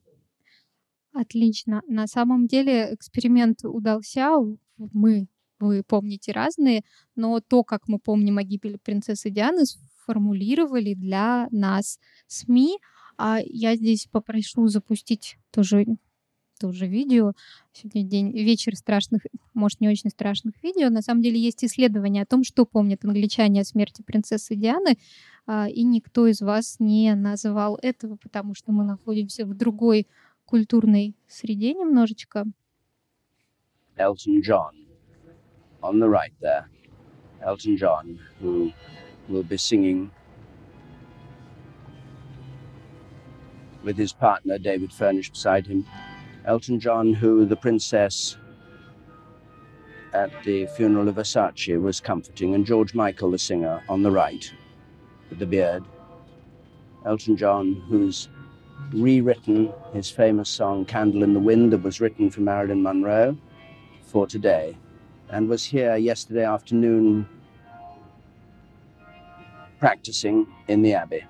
Отлично. На самом деле эксперимент удался. Мы, вы помните, разные, но то, как мы помним о гибели принцессы Дианы, сформулировали для нас СМИ. А я здесь попрошу запустить тоже тоже видео. Сегодня день, вечер страшных, может, не очень страшных видео. На самом деле есть исследования о том, что помнят англичане о смерти принцессы Дианы, а, и никто из вас не называл этого, потому что мы находимся в другой культурной среде немножечко. Elton John on the right there. Elton John, who will be singing with his partner David Furnish beside him. Elton John, who the princess at the funeral of Versace was comforting, and George Michael, the singer, on the right with the beard. Elton John, who's rewritten his famous song Candle in the Wind that was written for Marilyn Monroe for today, and was here yesterday afternoon practicing in the Abbey.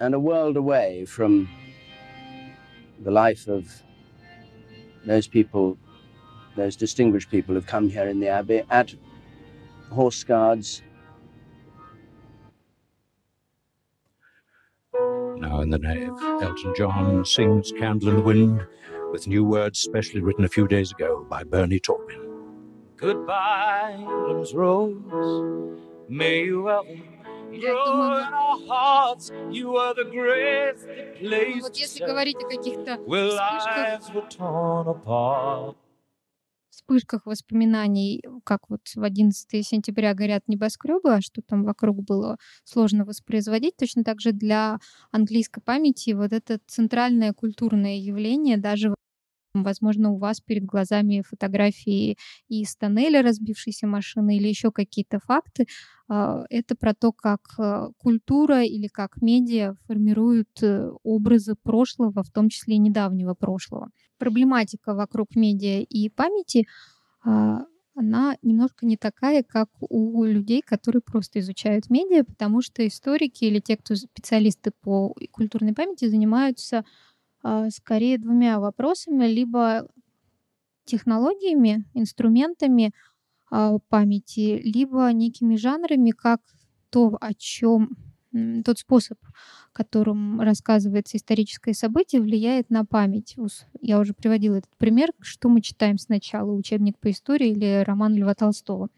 And a world away from the life of those people, those distinguished people who've come here in the Abbey at Horse Guards. Now in the nave, Elton John sings Candle in the Wind with new words specially written a few days ago by Bernie Taupin. Goodbye, England's rose. May you ever Я думаю, вот если говорить о каких-то вспышках вспышках воспоминаний, как вот в 11 сентября горят небоскребы, а что там вокруг было сложно воспроизводить, точно так же для английской памяти вот это центральное культурное явление даже Возможно, у вас перед глазами фотографии из тоннеля разбившейся машины или еще какие-то факты. А, это про то, как а, культура или как медиа формируют э, образы прошлого, в том числе и недавнего прошлого. Проблематика вокруг медиа и памяти а, она немножко не такая, как у людей, которые просто изучают медиа, потому что историки или те, кто специалисты по культурной памяти, занимаются скорее двумя вопросами, либо технологиями, инструментами а, памяти, либо некими жанрами, как то, о чем тот способ, которым рассказывается историческое событие, влияет на память. Я уже приводила этот пример, что мы читаем сначала, учебник по истории или роман Льва Толстого.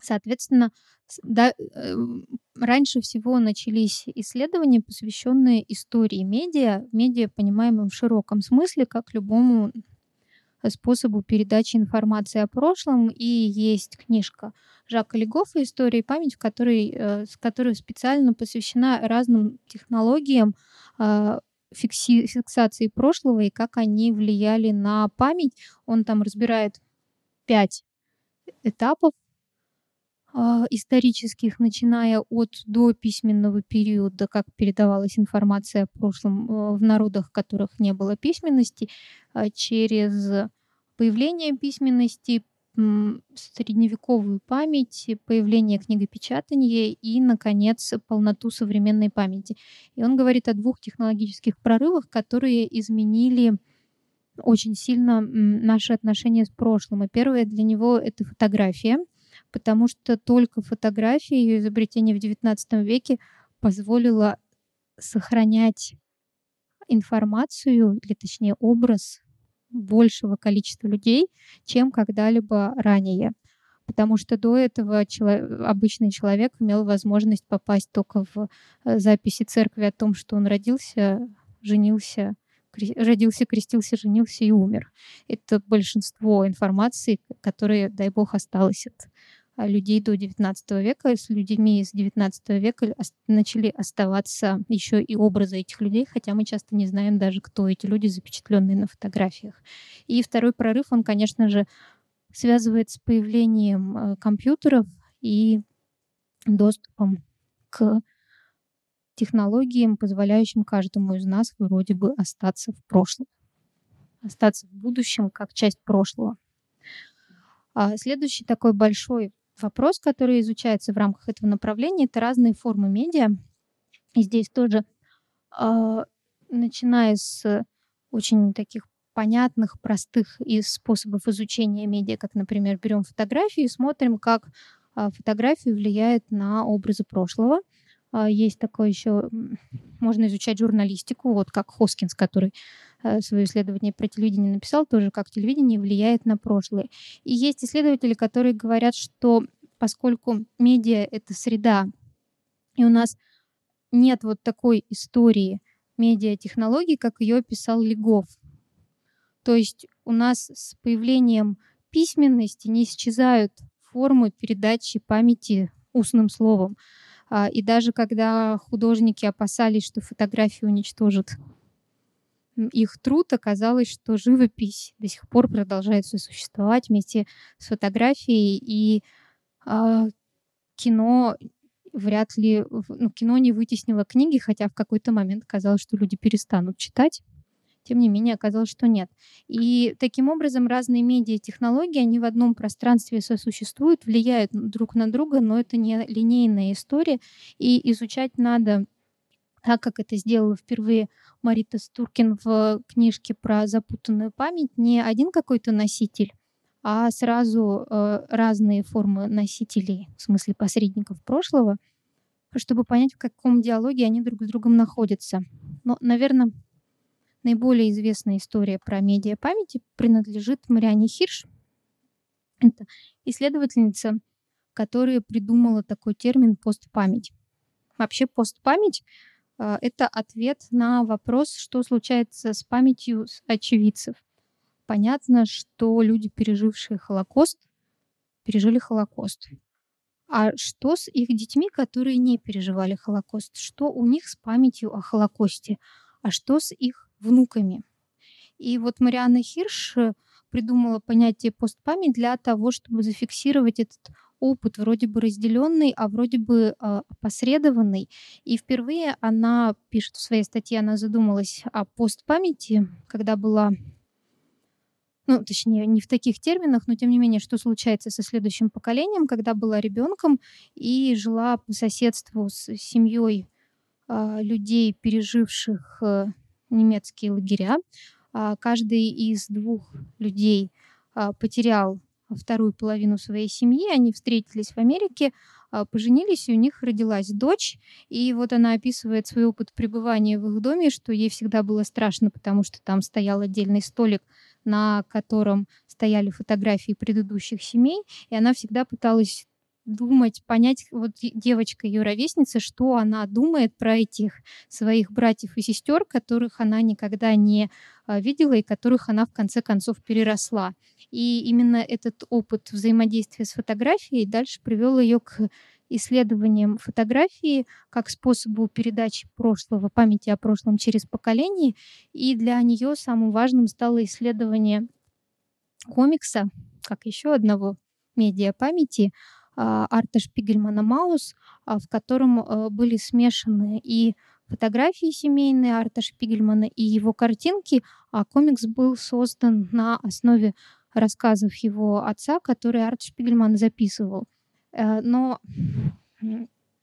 Соответственно, да, э, раньше всего начались исследования, посвященные истории медиа, медиа, понимаемым в широком смысле, как любому способу передачи информации о прошлом. И есть книжка Жака Легофа «История и память», в которой, э, с которой специально посвящена разным технологиям а, фикси, фиксации прошлого и как они влияли на память. Он там разбирает пять этапов исторических, начиная от до письменного периода, как передавалась информация о прошлом э, в народах, в которых не было письменности, а, через появление письменности, средневековую память, появление книгопечатания и, наконец, полноту современной памяти. И он говорит о двух технологических прорывах, которые изменили очень сильно наши отношения с прошлым. И первое для него — это фотография — потому что только фотография, ее изобретение в XIX веке позволило сохранять информацию, или точнее образ большего количества людей, чем когда-либо ранее. Потому что до этого чело- обычный человек имел возможность попасть только в э, записи церкви о том, что он родился, женился, родился, крестился, женился и умер. Это большинство информации, которая, дай бог, осталось от людей до XIX века, с людьми из XIX века начали оставаться еще и образы этих людей, хотя мы часто не знаем даже, кто эти люди, запечатленные на фотографиях. И второй прорыв, он, конечно же, связывает с появлением э, компьютеров и доступом к технологиям, позволяющим каждому из нас вроде бы остаться в прошлом, остаться в будущем как часть прошлого. А следующий такой большой вопрос, который изучается в рамках этого направления, это разные формы медиа. И здесь тоже, э, начиная с очень таких понятных, простых и способов изучения медиа, как, например, берем фотографию и смотрим, как э, фотография влияет на образы прошлого. Э, есть такое еще, можно изучать журналистику, вот как Хоскинс, который свое исследование про телевидение написал, тоже как телевидение влияет на прошлое. И есть исследователи, которые говорят, что поскольку медиа — это среда, и у нас нет вот такой истории медиатехнологий, как ее описал Легов. То есть у нас с появлением письменности не исчезают формы передачи памяти устным словом. А, и даже когда художники опасались, что фотографии уничтожат их труд, оказалось, что живопись до сих пор продолжает существовать вместе с фотографией. И а, кино вряд ли, ну, кино не вытеснило книги, хотя в какой-то момент казалось, что люди перестанут читать. Тем не менее, оказалось, что нет. И таким образом разные медиа-технологии, они в одном пространстве сосуществуют, влияют друг на друга, но это не линейная история. И изучать надо так, как это сделала впервые Марита Стуркин в книжке про запутанную память, не один какой-то носитель, а сразу э, разные формы носителей, в смысле посредников прошлого, чтобы понять, в каком диалоге они друг с другом находятся. Но, наверное, наиболее известная история про медиа памяти принадлежит Мариане Хирш. Это исследовательница, которая придумала такой термин постпамять. Вообще постпамять это ответ на вопрос, что случается с памятью очевидцев. понятно, что люди, пережившие Холокост, пережили Холокост. А что с их детьми, которые не переживали Холокост? Что у них с памятью о Холокосте? А что с их внуками? И вот Марианна Хирш э, придумала понятие постпамять для того, чтобы зафиксировать этот опыт вроде бы разделенный, а вроде бы э, опосредованный. И впервые она пишет в своей статье, она задумалась о постпамяти, когда была ну, точнее, не в таких терминах, но тем не менее, что случается со следующим поколением, когда была ребенком и жила по соседству с семьей э, людей, переживших э, немецкие лагеря. Э, каждый из двух людей потерял вторую половину своей семьи, они встретились в Америке, поженились, и у них родилась дочь. И вот она описывает свой опыт пребывания в их доме, что ей всегда было страшно, потому что там стоял отдельный столик на котором стояли фотографии предыдущих семей, и она всегда пыталась думать, понять, вот девочка, ее ровесница, что она думает про этих своих братьев и сестер, которых она никогда не а, видела и которых она в конце концов переросла. И именно этот опыт взаимодействия с фотографией дальше привел ее к исследованием фотографии как способу передачи прошлого, памяти о прошлом через поколение. И для нее самым важным стало исследование комикса, как еще одного медиа памяти, Арта Шпигельмана «Маус», а, в котором а, были смешаны и фотографии семейные Арта Шпигельмана и его картинки, а комикс был создан на основе рассказов его отца, которые Арт Шпигельман записывал. Э, но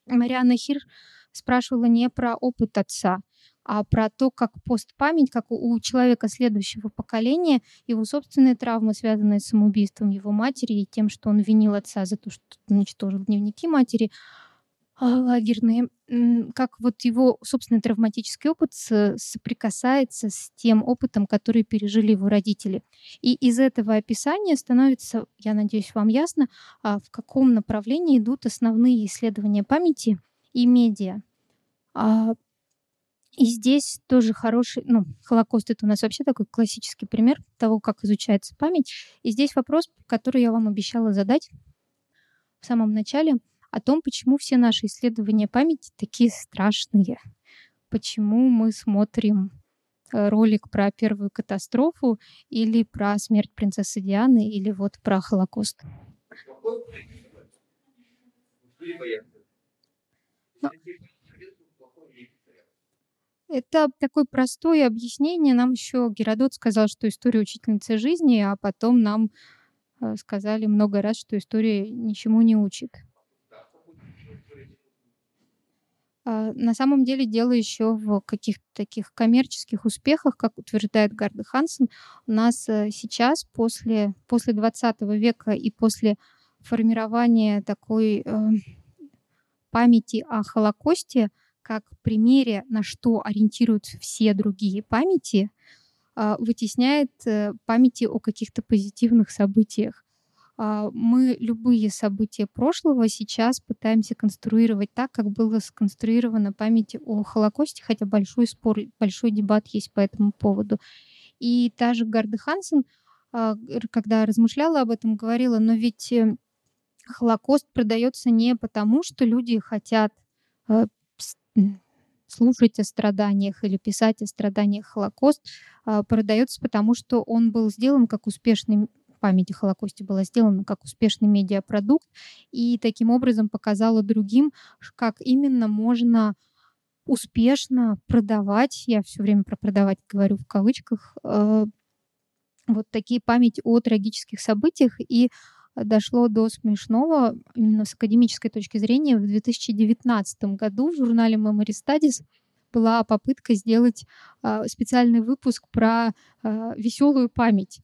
Марианна Хир спрашивала не про опыт отца, а про то, как постпамять, как у человека следующего поколения, его собственные травмы, связанные с самоубийством его матери и тем, что он винил отца за то, что уничтожил дневники матери, а, лагерные, как вот его собственный травматический опыт соприкасается с тем опытом, который пережили его родители. И из этого описания становится, я надеюсь, вам ясно, а, в каком направлении идут основные исследования памяти и медиа. И здесь тоже хороший, ну, Холокост это у нас вообще такой классический пример того, как изучается память. И здесь вопрос, который я вам обещала задать в самом начале — о том, почему все наши исследования памяти такие страшные, почему мы смотрим э, ролик про первую катастрофу или про смерть принцессы Дианы или вот про Холокост. Это такое простое объяснение. Нам еще Геродот сказал, что история учительница жизни, а потом нам э, сказали много раз, что история ничему не учит. А, на самом деле дело еще в каких-то таких коммерческих успехах, как утверждает Гарда Хансен. У нас э, сейчас, после, после 20 века и после формирования такой э, памяти о Холокосте, как примере, на что ориентируются все другие памяти, э, вытесняет э, памяти о каких-то позитивных событиях. А, мы любые события прошлого сейчас пытаемся конструировать так, как было сконструировано память о Холокосте, хотя большой спор, большой дебат есть по этому поводу. И та же Гарда Хансен, а, когда размышляла об этом, говорила, но ведь э, Холокост продается не потому, что люди хотят э, слушать о страданиях или писать о страданиях Холокост, а, продается потому, что он был сделан как успешный память о Холокосте была сделана как успешный медиапродукт и таким образом показала другим, как именно можно успешно продавать, я все время про продавать говорю в кавычках, э, вот такие память о трагических событиях. И дошло до смешного именно с академической точки зрения. В 2019 году в журнале Memory Studies была попытка сделать э, специальный выпуск про э, веселую память.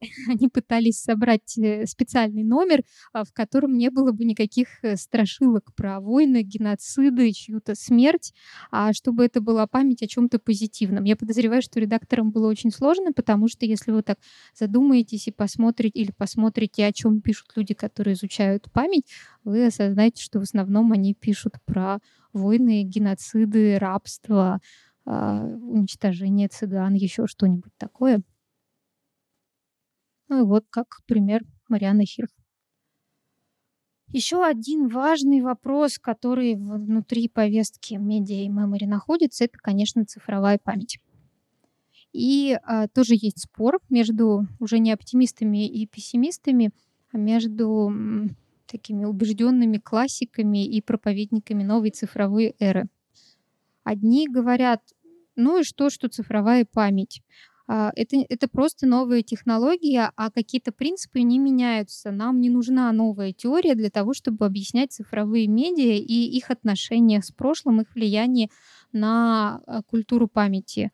они пытались собрать э, специальный номер, а, в котором не было бы никаких э, страшилок про войны, геноциды, чью-то смерть, а чтобы это была память о чем-то позитивном. Я подозреваю, что редакторам было очень сложно, потому что если вы так задумаетесь и посмотрите или посмотрите, о чем пишут люди, которые изучают память, вы осознаете, что в основном они пишут про войны, геноциды, рабство, а, уничтожение цыган, еще что-нибудь такое. Ну и вот как пример Марианна Хирф. Еще один важный вопрос, который внутри повестки медиа и memory находится, это, конечно, цифровая память. И а, тоже есть спор между уже не оптимистами и пессимистами, а между такими убежденными классиками и проповедниками новой цифровой эры. Одни говорят, ну и что, что цифровая память? А, это, это просто новая технология, а какие-то принципы не меняются. Нам не нужна новая теория для того, чтобы объяснять цифровые медиа и их отношения с прошлым, их влияние на а, культуру памяти.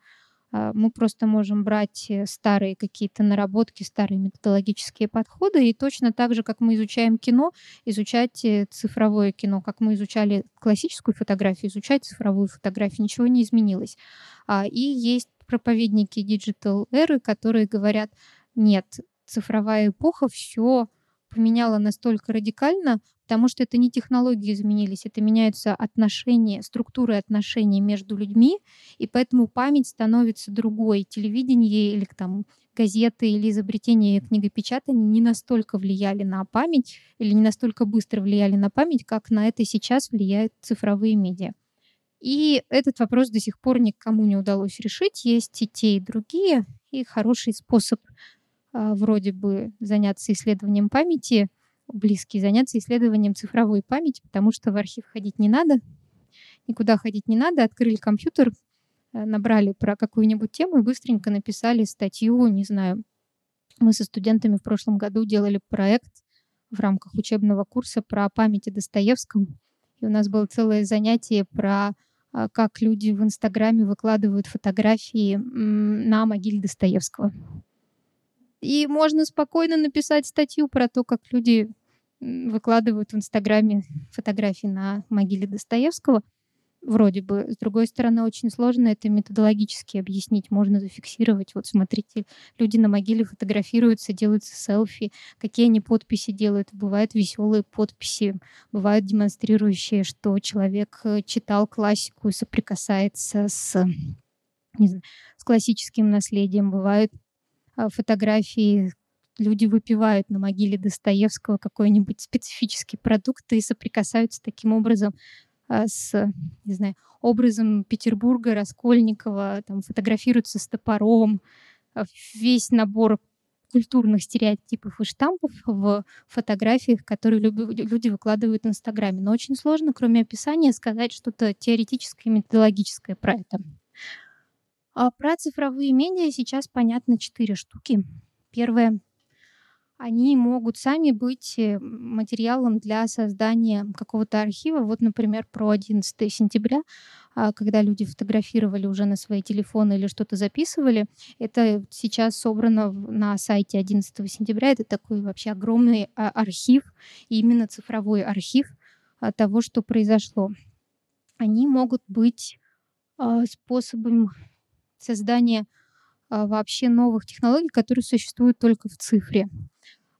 А, мы просто можем брать э, старые какие-то наработки, старые методологические подходы, и точно так же, как мы изучаем кино, изучать э, цифровое кино, как мы изучали классическую фотографию, изучать цифровую фотографию, ничего не изменилось. И есть проповедники digital эры, которые говорят, нет, цифровая эпоха все поменяла настолько радикально, потому что это не технологии изменились, это меняются отношения, структуры отношений между людьми, и поэтому память становится другой. Телевидение или там газеты или изобретение книгопечатания не настолько влияли на память или не настолько быстро влияли на память, как на это сейчас влияют цифровые медиа. И этот вопрос до сих пор никому не удалось решить. Есть и те, и другие. И хороший способ а, вроде бы заняться исследованием памяти, близкий заняться исследованием цифровой памяти, потому что в архив ходить не надо, никуда ходить не надо, открыли компьютер, э, набрали про какую-нибудь тему и быстренько написали статью, не знаю. Мы со студентами в прошлом году делали проект в рамках учебного курса про память о Достоевском. И у нас было целое занятие про как люди в Инстаграме выкладывают фотографии на могиле Достоевского. И можно спокойно написать статью про то, как люди выкладывают в Инстаграме фотографии на могиле Достоевского. Вроде бы. С другой стороны, очень сложно это методологически объяснить. Можно зафиксировать. Вот смотрите, люди на могиле фотографируются, делаются селфи. Какие они подписи делают? Бывают веселые подписи, бывают демонстрирующие, что человек э, читал классику и соприкасается с, не знаю, с классическим наследием. Бывают а, фотографии люди выпивают на могиле Достоевского какой-нибудь специфический продукт и соприкасаются таким образом с, не знаю, образом Петербурга, Раскольникова, там фотографируются с топором, а, весь набор культурных стереотипов и штампов в фотографиях, которые люди выкладывают в Инстаграме. Но очень сложно, кроме описания, сказать что-то теоретическое и методологическое про это. А про цифровые медиа сейчас понятно четыре штуки. Первое они могут сами быть э, материалом для создания какого-то архива. Вот, например, про 11 сентября, а, когда люди фотографировали уже на свои телефоны или что-то записывали. Это сейчас собрано на сайте 11 сентября. Это такой вообще огромный а, архив, именно цифровой архив а, того, что произошло. Они могут быть способом создания вообще новых технологий, которые существуют только в цифре.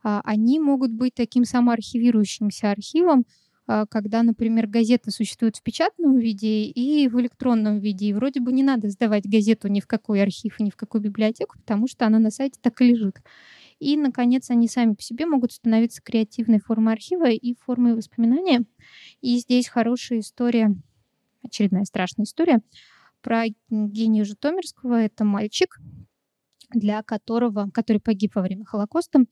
А, они могут быть таким самоархивирующимся архивом, а, когда, например, газета существует в печатном виде и в электронном виде. И вроде бы не надо сдавать газету ни в какой архив, ни в какую библиотеку, потому что она на сайте так и лежит. И, наконец, они сами по себе могут становиться креативной формой архива и формой воспоминания. И здесь хорошая история, очередная страшная история, про гения Житомирского. Это мальчик, для которого, который погиб во время Холокоста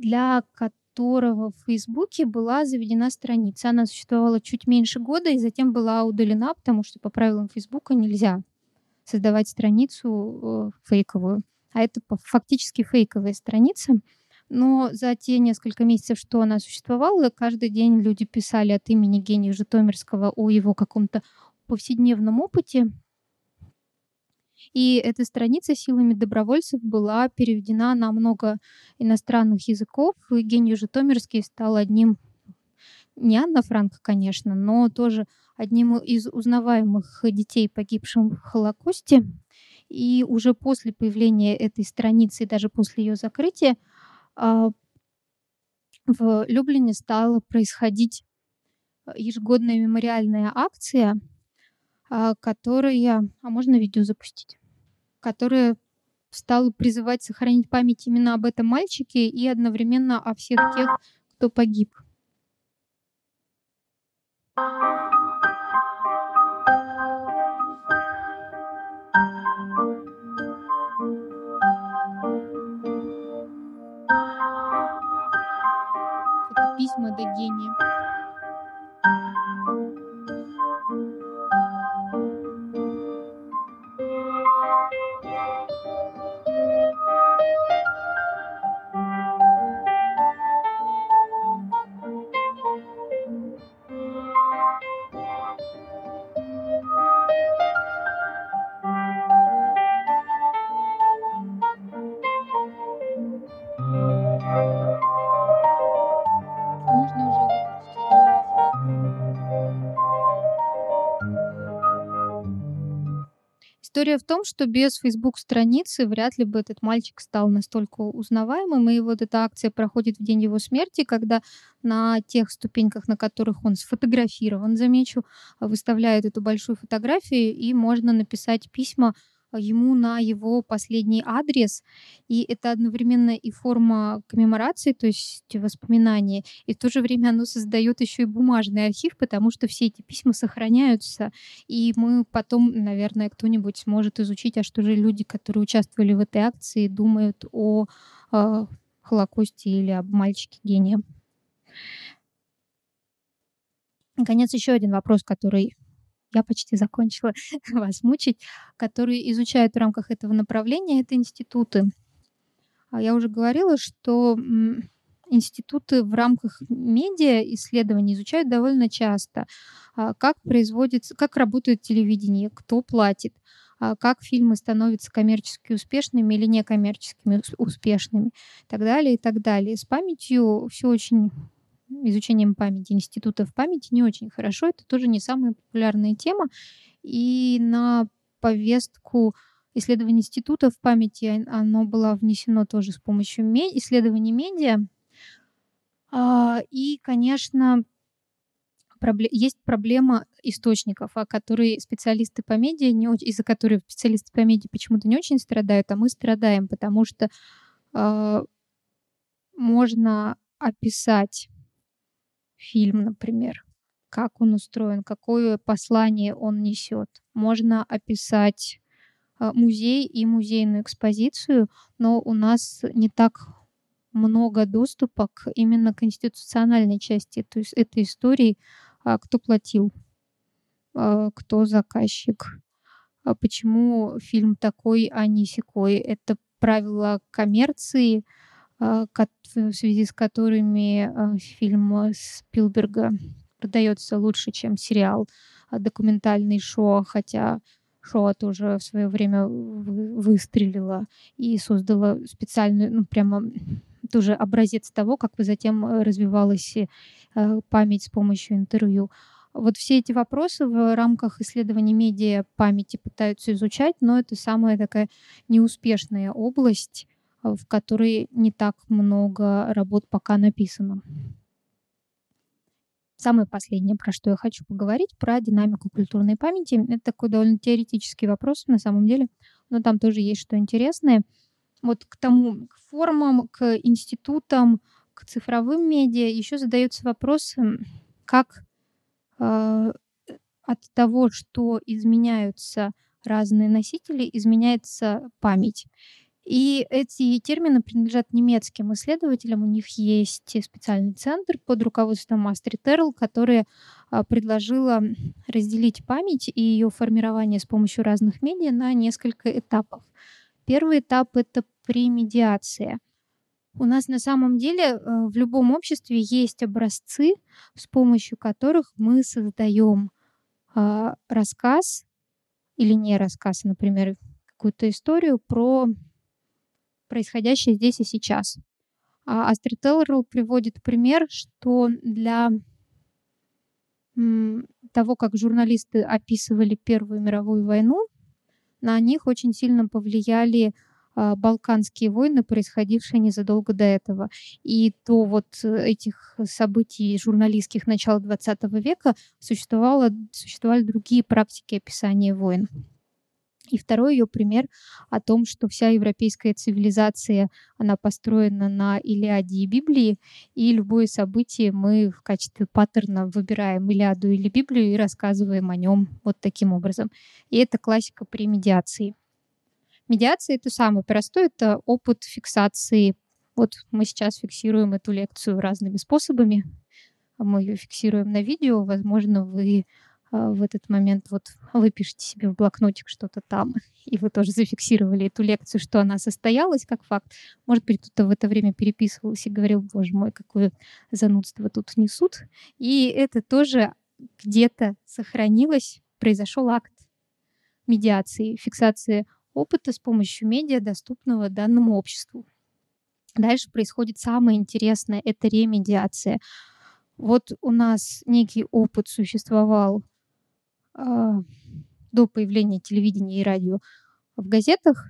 для которого в Фейсбуке была заведена страница. Она существовала чуть меньше года и затем была удалена, потому что по правилам Фейсбука нельзя создавать страницу э, фейковую. А это фактически фейковая страница. Но за те несколько месяцев, что она существовала, каждый день люди писали от имени гения Житомирского о его каком-то повседневном опыте, и эта страница силами добровольцев была переведена на много иностранных языков. И Евгений Житомирский стал одним, не Анна Франк, конечно, но тоже одним из узнаваемых детей, погибшим в Холокосте. И уже после появления этой страницы, даже после ее закрытия, а, в Люблине стала происходить ежегодная мемориальная акция, а, которая... А можно видео запустить? которая стала призывать сохранить память именно об этом мальчике и одновременно о всех тех, кто погиб. Это письма до гения. История в том, что без Facebook-страницы вряд ли бы этот мальчик стал настолько узнаваемым, и вот эта акция проходит в день его смерти, когда на тех ступеньках, на которых он сфотографирован, замечу, выставляют эту большую фотографию, и можно написать письма ему на его последний адрес. И это одновременно и форма коммеморации, то есть воспоминания, и в то же время оно создает еще и бумажный архив, потому что все эти письма сохраняются, и мы потом, наверное, кто-нибудь сможет изучить, а что же люди, которые участвовали в этой акции, думают о э, Холокосте или об мальчике гения. Наконец, еще один вопрос, который я почти закончила вас мучить, которые изучают в рамках этого направления, это институты. А Я уже говорила, что институты в рамках медиа исследований изучают довольно часто, а, как производится, как работает телевидение, кто платит, а, как фильмы становятся коммерчески успешными или некоммерческими успешными, и так далее, и так далее. С памятью все очень изучением памяти, институтов памяти не очень хорошо. Это тоже не самая популярная тема. И на повестку исследований институтов памяти оно было внесено тоже с помощью исследований медиа. А, и, конечно, есть проблема источников, о которой специалисты по медиа, не очень, из-за которой специалисты по медиа почему-то не очень страдают, а мы страдаем, потому что э, можно описать фильм, например, как он устроен, какое послание он несет. Можно описать а, музей и музейную экспозицию, но у нас не так много доступа к именно конституциональной части то есть этой истории, а, кто платил, а, кто заказчик, почему фильм такой, а не секой. Это правила коммерции, а, в связи с которыми а, фильм Спилберга продается лучше, чем сериал а, документальный шоу, хотя шоу тоже в свое время выстрелило и создало специальную, ну прямо тоже образец того, как затем развивалась память с помощью интервью. Вот все эти вопросы в рамках исследований медиа памяти пытаются изучать, но это самая такая неуспешная область, в которой не так много работ пока написано. Самое последнее, про что я хочу поговорить, про динамику культурной памяти. Это такой довольно теоретический вопрос на самом деле, но там тоже есть что интересное. Вот к тому, к формам, к институтам, к цифровым медиа еще задается вопрос, как э, от того, что изменяются разные носители, изменяется память. И эти термины принадлежат немецким исследователям. У них есть специальный центр под руководством Астрид Эрл, которая а, предложила разделить память и ее формирование с помощью разных медиа на несколько этапов. Первый этап — это премедиация. У нас на самом деле э, в любом обществе есть образцы, с помощью которых мы создаем а, рассказ или не рассказ, например, какую-то историю про происходящее здесь и сейчас. А Астрид Элрл приводит пример, что для того, как журналисты описывали Первую мировую войну, на них очень сильно повлияли а, Балканские войны, происходившие незадолго до этого. И до вот этих событий журналистских начала XX века существовало, существовали другие практики описания войн. И второй ее пример о том, что вся европейская цивилизация, она построена на Илиаде и Библии, и любое событие мы в качестве паттерна выбираем Илиаду или Библию и рассказываем о нем вот таким образом. И это классика при медиации. Медиация — это самое простое, это опыт фиксации. Вот мы сейчас фиксируем эту лекцию разными способами. Мы ее фиксируем на видео. Возможно, вы в этот момент вот вы пишете себе в блокнотик что-то там, и вы тоже зафиксировали эту лекцию, что она состоялась как факт. Может быть, кто-то в это время переписывался и говорил, боже мой, какое занудство тут несут. И это тоже где-то сохранилось, произошел акт медиации, фиксации опыта с помощью медиа, доступного данному обществу. Дальше происходит самое интересное, это ремедиация. Вот у нас некий опыт существовал а, до появления телевидения и радио в газетах,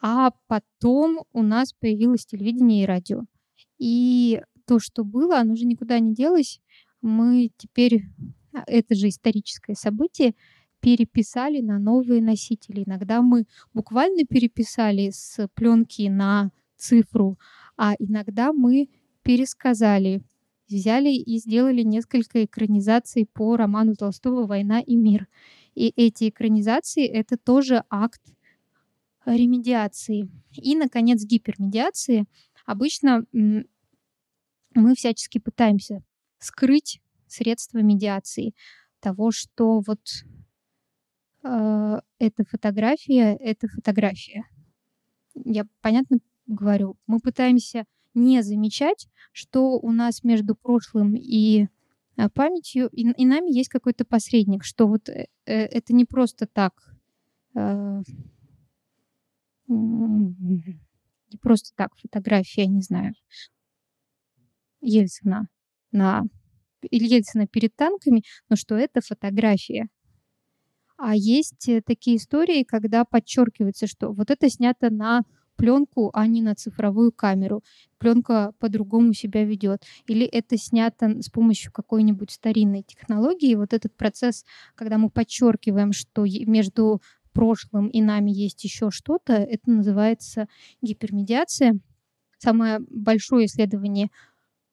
а потом у нас появилось телевидение и радио. И то, что было, оно уже никуда не делось. Мы теперь, а, это же историческое событие, переписали на новые носители. Иногда мы буквально переписали с пленки на цифру, а иногда мы пересказали взяли и сделали несколько экранизаций по роману Толстого «Война и мир». И эти экранизации — это тоже акт ремедиации. И, наконец, гипермедиации. Обычно мы всячески пытаемся скрыть средства медиации того, что вот э, эта фотография — это фотография. Я понятно говорю? Мы пытаемся не замечать, что у нас между прошлым и а, памятью и, и нами есть какой-то посредник, что вот э, э это не просто так, э, не просто так фотография, не знаю, Ельцина на или Ельцина перед танками, но что это фотография. А есть э, такие истории, когда подчеркивается, что вот это снято на пленку, а не на цифровую камеру. Пленка по-другому себя ведет. Или это снято с помощью какой-нибудь старинной технологии. Вот этот процесс, когда мы подчеркиваем, что между прошлым и нами есть еще что-то, это называется гипермедиация. Самое большое исследование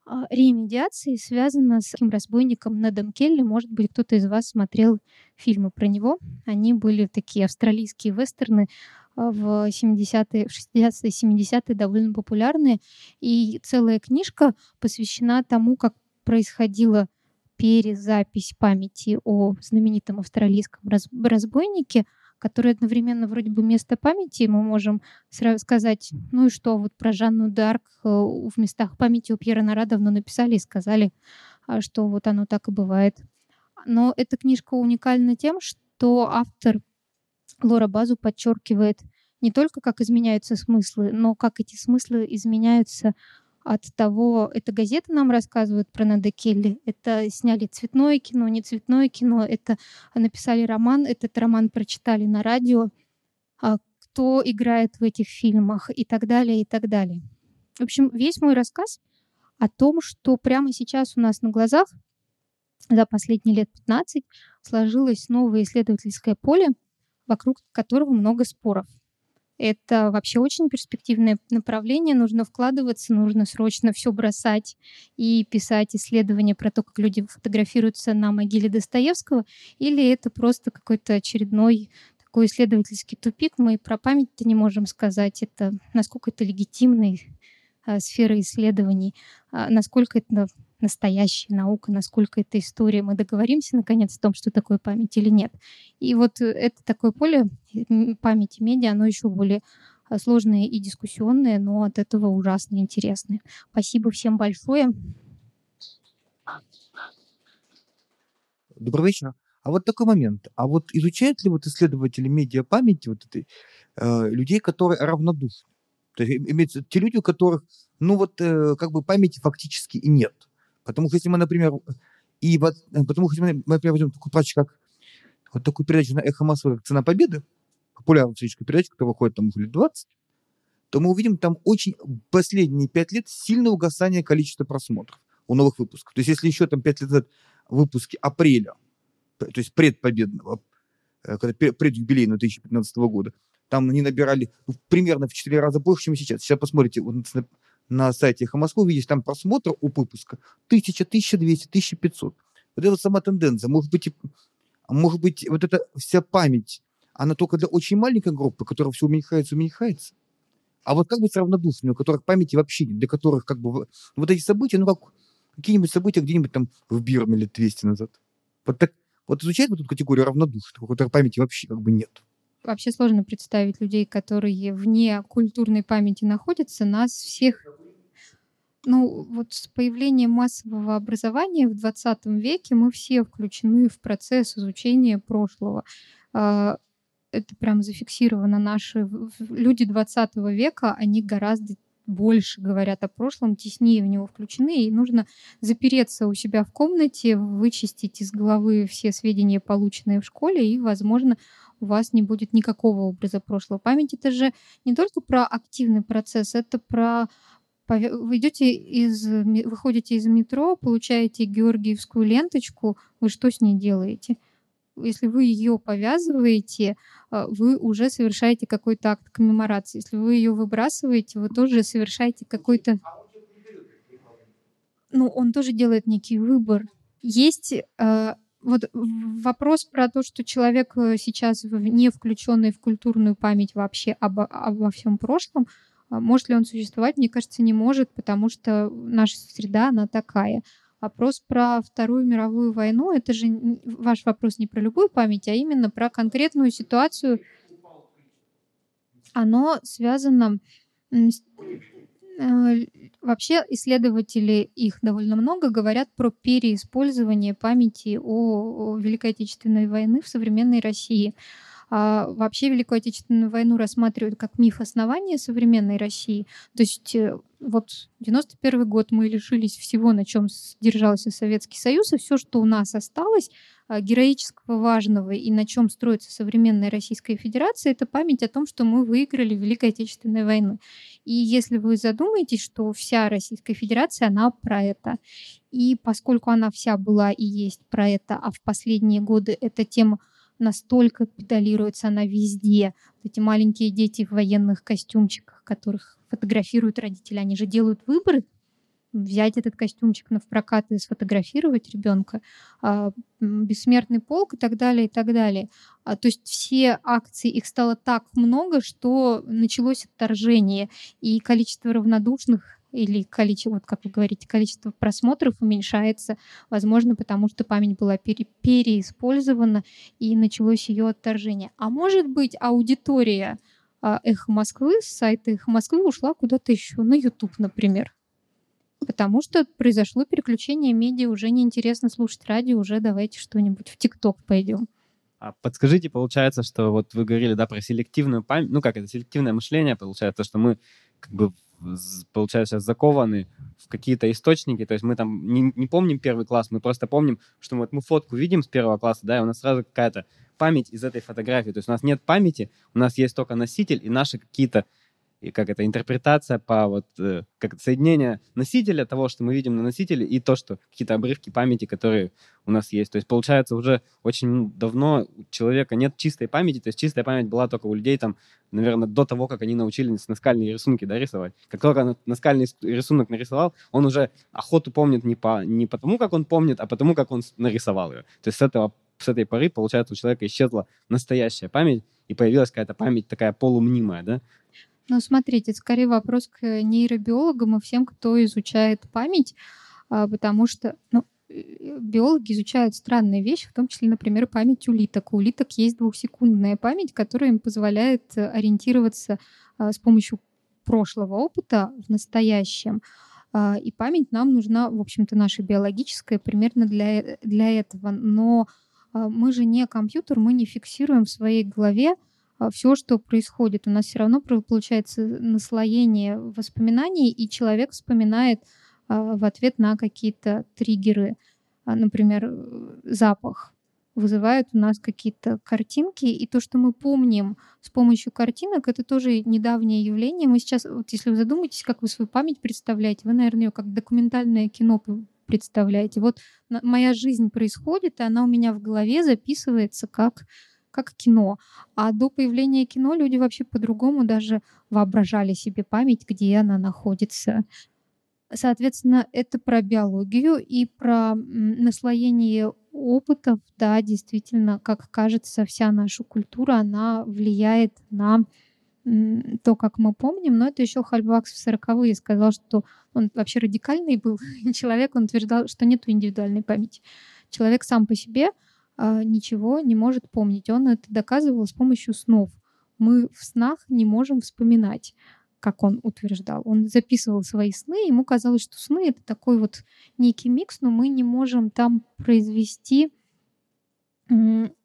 а, ремедиации связано с таким разбойником Недом Келли. Может быть, кто-то из вас смотрел фильмы про него. Они были такие австралийские вестерны в 70-е, 60-е, 70-е довольно популярные. И целая книжка посвящена тому, как происходила перезапись памяти о знаменитом австралийском разбойнике, который одновременно вроде бы место памяти. Мы можем сразу сказать, ну и что, вот про Жанну Дарк э, в местах памяти у Пьера Нора давно написали и сказали, а, что вот оно так и бывает. Но эта книжка уникальна тем, что автор Лора Базу подчеркивает не только, как изменяются смыслы, но как эти смыслы изменяются от того, это газеты нам рассказывают про Нада Келли, это сняли цветное кино, не цветное кино, это написали роман, этот роман прочитали на радио, а кто играет в этих фильмах и так далее, и так далее. В общем, весь мой рассказ о том, что прямо сейчас у нас на глазах за последние лет 15 сложилось новое исследовательское поле, вокруг которого много споров. Это вообще очень перспективное направление. Нужно вкладываться, нужно срочно все бросать и писать исследования про то, как люди фотографируются на могиле Достоевского, или это просто какой-то очередной такой исследовательский тупик. Мы про память-то не можем сказать, это насколько это легитимная а, сфера исследований, а, насколько это настоящая наука, насколько это история. Мы договоримся, наконец, о том, что такое память или нет. И вот э, это такое поле памяти медиа, оно еще более э, сложное и дискуссионное, но от этого ужасно интересное. Спасибо всем большое. Добрый вечер. А вот такой момент. А вот изучают ли вот исследователи медиа памяти вот этой, э, людей, которые равнодушны? То есть имеется те люди, у которых, ну вот, э, как бы памяти фактически и нет. Потому что если мы, например, и вот, э, потому что если мы, например, возьмем такую практику, как вот такую передачу на «Эхо Москвы», как «Цена победы», популярную историческую передачу, которая выходит там лет 20, то мы увидим там очень последние пять лет сильное угасание количества просмотров у новых выпусков. То есть если еще там пять лет назад выпуски апреля, то есть предпобедного, э, когда предюбилейную 2015 года, там они набирали ну, примерно в 4 раза больше, чем сейчас. Сейчас посмотрите вот на, сайте «Эхо Москвы», видите, там просмотр у выпуска 1000, 1200, 1500. Вот это сама тенденция. Может быть, может быть, вот эта вся память, она только для очень маленькой группы, которая все уменьшается, уменьшается. А вот как быть с равнодушными, у которых памяти вообще нет, для которых как бы вот эти события, ну как какие-нибудь события где-нибудь там в Бирме лет 200 назад. Вот так, вот изучать вот эту категорию равнодушных, у которых памяти вообще как бы нет. Вообще сложно представить людей, которые вне культурной памяти находятся. Нас всех ну, вот с появлением массового образования в 20 веке мы все включены в процесс изучения прошлого. А, это прям зафиксировано. Наши люди 20 века, они гораздо больше говорят о прошлом, теснее в него включены, и нужно запереться у себя в комнате, вычистить из головы все сведения, полученные в школе, и, возможно, у вас не будет никакого образа прошлого. Память — это же не только про активный процесс, это про вы идете из, выходите из метро, получаете георгиевскую ленточку, вы что с ней делаете? Если вы ее повязываете, а, вы уже совершаете какой-то акт коммеморации. Если вы ее выбрасываете, вы тоже совершаете какой-то... Ну, он тоже делает некий выбор. Есть э, вот вопрос про то, что человек э, сейчас не включенный в культурную память вообще обо, обо всем прошлом, а может ли он существовать? Мне кажется, не может, потому что наша среда, она такая. Вопрос про Вторую мировую войну, это же ваш вопрос не про любую память, а именно про конкретную ситуацию. Оно связано э, Вообще исследователи, их довольно много, говорят про переиспользование памяти о Великой Отечественной войны в современной России. А, вообще Великую Отечественную войну рассматривают как миф основания современной России. То есть э, вот 91 год мы лишились всего, на чем держался Советский Союз, и все, что у нас осталось, а, героического, важного и на чем строится современная Российская Федерация, это память о том, что мы выиграли Великой Отечественной войну. И если вы задумаетесь, что вся Российская Федерация, она про это. И поскольку она вся была и есть про это, а в последние годы эта тема настолько педалируется она везде. Вот эти маленькие дети в военных костюмчиках, которых фотографируют родители, они же делают выборы, взять этот костюмчик на прокат и сфотографировать ребенка, а, бессмертный полк и так далее, и так далее. А, то есть все акции, их стало так много, что началось отторжение, и количество равнодушных или количество, вот как вы говорите, количество просмотров уменьшается, возможно, потому что память была пере, переиспользована и началось ее отторжение. А может быть, аудитория а, Эхо Москвы с сайта Эхо Москвы ушла куда-то еще, на YouTube, например. Потому что произошло переключение медиа, уже неинтересно слушать радио, уже давайте что-нибудь в ТикТок пойдем. А подскажите, получается, что вот вы говорили, да, про селективную память, ну как это, селективное мышление, получается, что мы как бы получается, закованы в какие-то источники. То есть мы там не, не помним первый класс, мы просто помним, что вот мы фотку видим с первого класса, да, и у нас сразу какая-то память из этой фотографии. То есть у нас нет памяти, у нас есть только носитель и наши какие-то и как это, интерпретация по вот, э, как соединение носителя, того, что мы видим на носителе, и то, что какие-то обрывки памяти, которые у нас есть. То есть, получается, уже очень давно у человека нет чистой памяти, то есть чистая память была только у людей, там, наверное, до того, как они научились наскальные рисунки да, рисовать. Как только наскальный рисунок нарисовал, он уже охоту помнит не, по, не потому, как он помнит, а потому, как он нарисовал ее. То есть с этого с этой поры, получается, у человека исчезла настоящая память, и появилась какая-то память такая полумнимая, да? Ну, смотрите, это скорее вопрос к нейробиологам и всем, кто изучает память, а, потому что ну, э, биологи изучают странные вещи, в том числе, например, память улиток. У улиток есть двухсекундная память, которая им позволяет ориентироваться а, с помощью прошлого опыта в настоящем. А, и память нам нужна, в общем-то, наша биологическая примерно для, э, для этого. Но мы же не компьютер, мы не фиксируем в своей голове все, что происходит. У нас все равно получается наслоение воспоминаний, и человек вспоминает а, в ответ на какие-то триггеры, а, например, запах вызывает у нас какие-то картинки, и то, что мы помним с помощью картинок, это тоже недавнее явление. Мы сейчас, вот если вы задумаетесь, как вы свою память представляете, вы, наверное, ее как документальное кино представляете. Вот моя жизнь происходит, и она у меня в голове записывается как как кино. А до появления кино люди вообще по-другому даже воображали себе память, где она находится. Соответственно, это про биологию и про наслоение опытов. Да, действительно, как кажется, вся наша культура, она влияет на то, как мы помним, но это еще Хальбакс в 40-е сказал, что он вообще радикальный был человек, он утверждал, что нет индивидуальной памяти. Человек сам по себе ничего не может помнить. Он это доказывал с помощью снов. Мы в снах не можем вспоминать, как он утверждал. Он записывал свои сны, ему казалось, что сны — это такой вот некий микс, но мы не можем там произвести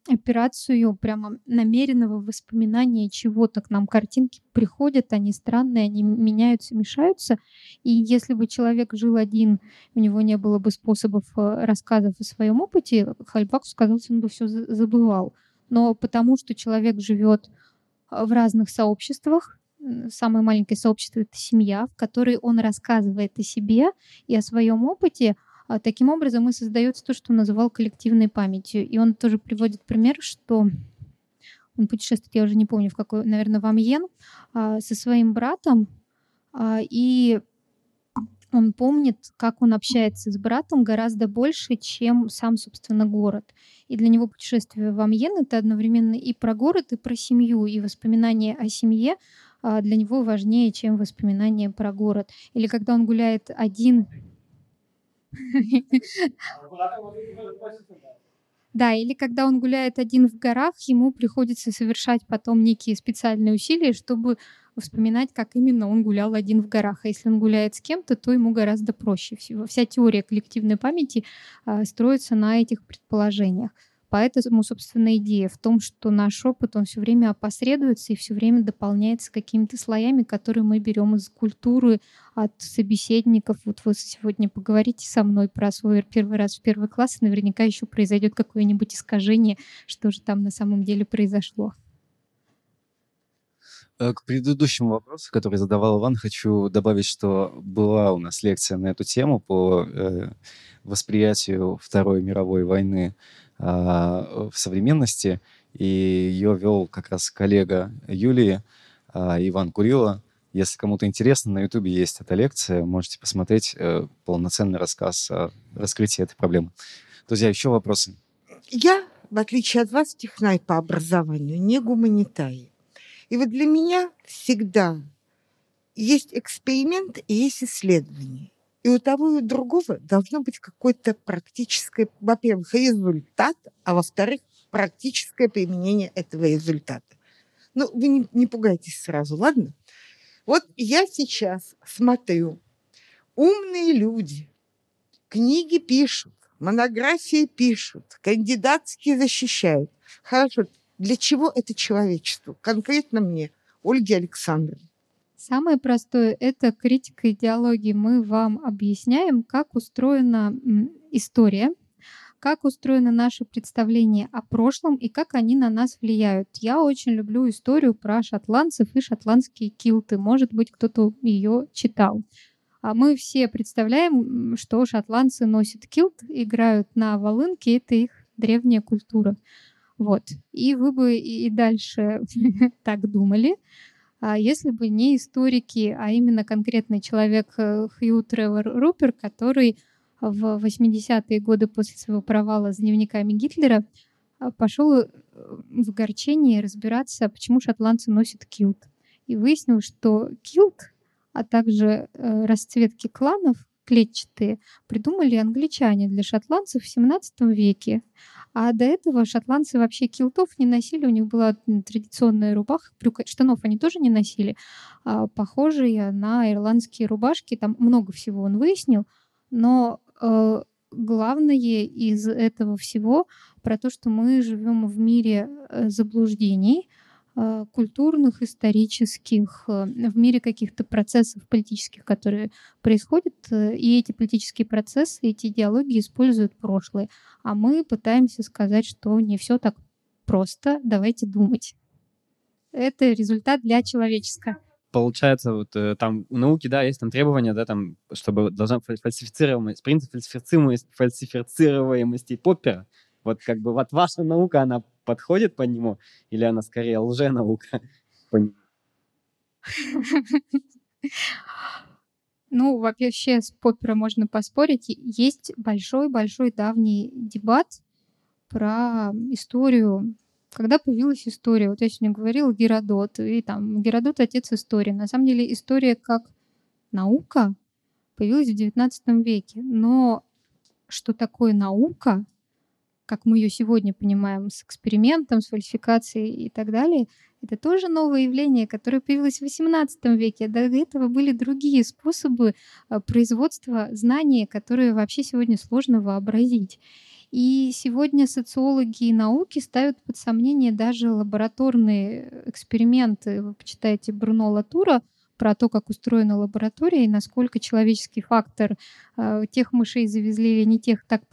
операцию прямо намеренного воспоминания чего-то. К нам картинки приходят, они странные, они меняются, мешаются. И если бы человек жил один, у него не было бы способов э, рассказов о своем опыте, Хальбакс сказал, он бы все забывал. Но потому что человек живет э, в разных сообществах, самое маленькое сообщество — это семья, в которой он рассказывает о себе и о своем опыте — таким образом и создается то, что он называл коллективной памятью. И он тоже приводит пример, что он путешествует, я уже не помню, в какой, наверное, в Амьен, а, со своим братом, а, и он помнит, как он общается с братом гораздо больше, чем сам, собственно, город. И для него путешествие в Амьен — это одновременно и про город, и про семью, и воспоминания о семье для него важнее, чем воспоминания про город. Или когда он гуляет один да, или когда он гуляет один в горах, ему приходится совершать потом некие специальные усилия, чтобы вспоминать, как именно он гулял один в горах. А если он гуляет с кем-то, то ему гораздо проще. Вся теория коллективной памяти а, строится на этих предположениях. Поэтому, собственно, идея в том, что наш опыт, он все время опосредуется и все время дополняется какими-то слоями, которые мы берем из культуры, от собеседников. Вот вы сегодня поговорите со мной про свой первый раз в первый класс, и наверняка еще произойдет какое-нибудь искажение, что же там на самом деле произошло. Э, к предыдущему вопросу, который задавал Иван, хочу добавить, что была у нас лекция на эту тему по э, восприятию Второй мировой войны в современности, и ее вел как раз коллега Юлии, а, Иван Курила. Если кому-то интересно, на Ютубе есть эта лекция, можете посмотреть э, полноценный рассказ о раскрытии этой проблемы. Друзья, еще вопросы? Я, в отличие от вас, технарь по образованию, не гуманитарий. И вот для меня всегда есть эксперимент и есть исследование. И у того и у другого должно быть какое-то практическое, во-первых, результат, а во-вторых, практическое применение этого результата. Ну, вы не, не пугайтесь сразу, ладно? Вот я сейчас смотрю, умные люди книги пишут, монографии пишут, кандидатские защищают. Хорошо, для чего это человечеству? Конкретно мне, Ольге Александровне. Самое простое — это критика идеологии. Мы вам объясняем, как устроена история, как устроено наше представление о прошлом и как они на нас влияют. Я очень люблю историю про шотландцев и шотландские килты. Может быть, кто-то ее читал. А мы все представляем, что шотландцы носят килт, играют на волынке, это их древняя культура. Вот. И вы бы и дальше так думали, если бы не историки, а именно конкретный человек э, Хью Тревор Рупер, который в 80-е годы после своего провала с дневниками Гитлера а, пошел э, в огорчение разбираться, почему шотландцы носят килт. И выяснил, что килт, а также э, расцветки кланов клетчатые придумали англичане для шотландцев в 17 веке. А до этого шотландцы вообще килтов не носили, у них была традиционная рубаха, брюк, штанов они тоже не носили, а, похожие на ирландские рубашки. Там много всего он выяснил, но э, главное из этого всего про то, что мы живем в мире э, заблуждений, культурных, исторических, э, в мире каких-то процессов политических, которые происходят, э, и эти политические процессы, эти идеологии используют прошлое. А мы пытаемся сказать, что не все так просто, давайте думать. Это результат для человеческого получается, вот там у науки, да, есть там требования, да, там, чтобы должна фальсифицируемость, принцип фальсифицируемости, фальсифицируемости Поппера. Вот как бы вот ваша наука, она подходит под него, или она скорее лженаука? нему? Ну, вообще с Поппера можно поспорить. Есть большой-большой давний дебат про историю когда появилась история, вот я сегодня говорила Геродот, и там Геродот — отец истории. На самом деле история как наука появилась в XIX веке. Но что такое наука, как мы ее сегодня понимаем, с экспериментом, с фальсификацией и так далее, это тоже новое явление, которое появилось в XVIII веке. До этого были другие способы э, производства знаний, которые вообще сегодня сложно вообразить. И сегодня социологи и науки ставят под сомнение даже лабораторные эксперименты. Вы почитаете Бруно Латура про то, как устроена лаборатория и насколько человеческий фактор э, тех мышей завезли или не тех, так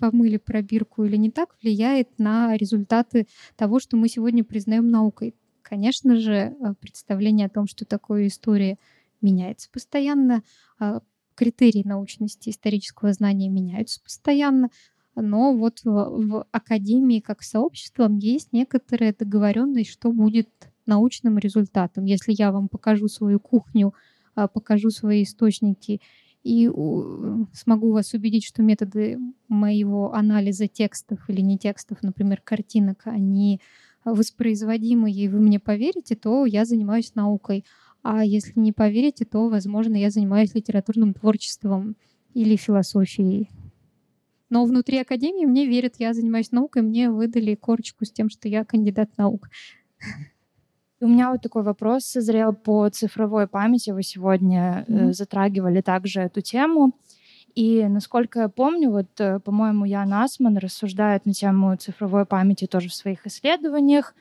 помыли пробирку или не так, влияет на результаты того, что мы сегодня признаем наукой. Конечно же, э, представление о том, что такое история, меняется постоянно, э, критерии научности исторического знания меняются постоянно, но вот в, в академии как сообществом есть некоторая договоренность, что будет научным результатом. Если я вам покажу свою кухню, а, покажу свои источники и смогу вас убедить, что методы моего анализа текстов или не текстов, например, картинок, они воспроизводимы, и вы мне поверите, то я занимаюсь наукой. А если не поверите, то, возможно, я занимаюсь литературным творчеством или философией. Но внутри академии мне верят, я занимаюсь наукой, мне выдали корочку с тем, что я кандидат наук. У меня вот такой вопрос созрел по цифровой памяти. Вы сегодня mm-hmm. затрагивали также эту тему. И насколько я помню, вот, э, по-моему, Ян Асман рассуждает на тему цифровой памяти тоже в своих исследованиях.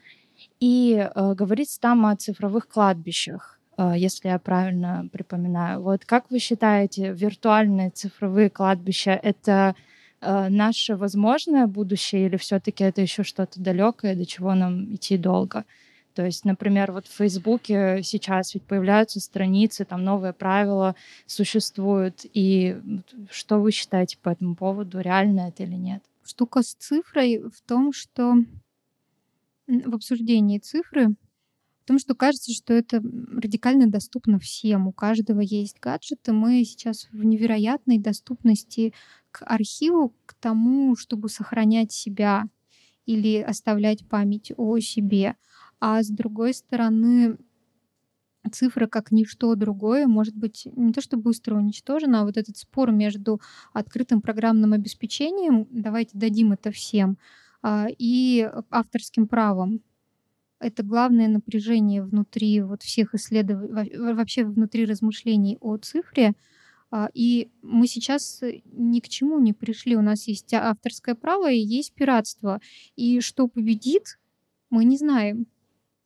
И э, говорится там о цифровых кладбищах, э, если я правильно припоминаю. Вот как вы считаете, виртуальные цифровые кладбища — это э, наше возможное будущее, или все-таки это еще что-то далекое, до чего нам идти долго? То есть, например, вот в Фейсбуке сейчас ведь появляются страницы, там новые правила существуют. И что вы считаете по этому поводу, реально это или нет? Штука с цифрой в том, что в обсуждении цифры том, что кажется, что это радикально доступно всем. У каждого есть гаджеты. Мы сейчас в невероятной доступности к архиву, к тому, чтобы сохранять себя или оставлять память о себе. А с другой стороны, цифра как ничто другое может быть не то что быстро уничтожена, а вот этот спор между открытым программным обеспечением, давайте дадим это всем, а, и авторским правом это главное напряжение внутри вот всех исследований, вообще внутри размышлений о цифре. А, и мы сейчас ни к чему не пришли. У нас есть авторское право и есть пиратство. И что победит, мы не знаем.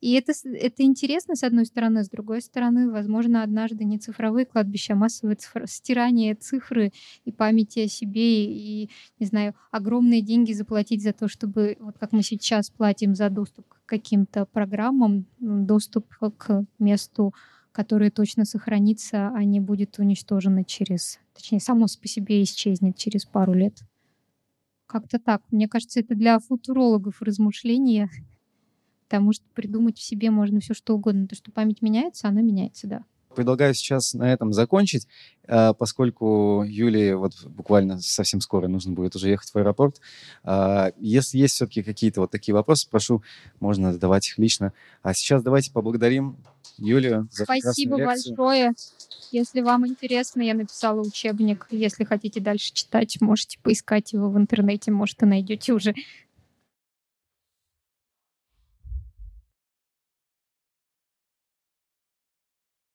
И это, это интересно, с одной стороны, с другой стороны, возможно, однажды не цифровые кладбища, а массовое цифр... стирание цифры и памяти о себе, и, не знаю, огромные деньги заплатить за то, чтобы, вот как мы сейчас платим за доступ к каким-то программам, доступ к месту, которое точно сохранится, а не будет уничтожено через, точнее, само по себе исчезнет через пару лет. Как-то так. Мне кажется, это для футурологов размышления потому что придумать в себе можно все что угодно. То, что память меняется, она меняется, да. Предлагаю сейчас на этом закончить, а, поскольку Юлии вот буквально совсем скоро нужно будет уже ехать в аэропорт. А, если есть все-таки какие-то вот такие вопросы, прошу, можно задавать их лично. А сейчас давайте поблагодарим Юлию за Спасибо большое. Если вам интересно, я написала учебник. Если хотите дальше читать, можете поискать его в интернете, может, и найдете уже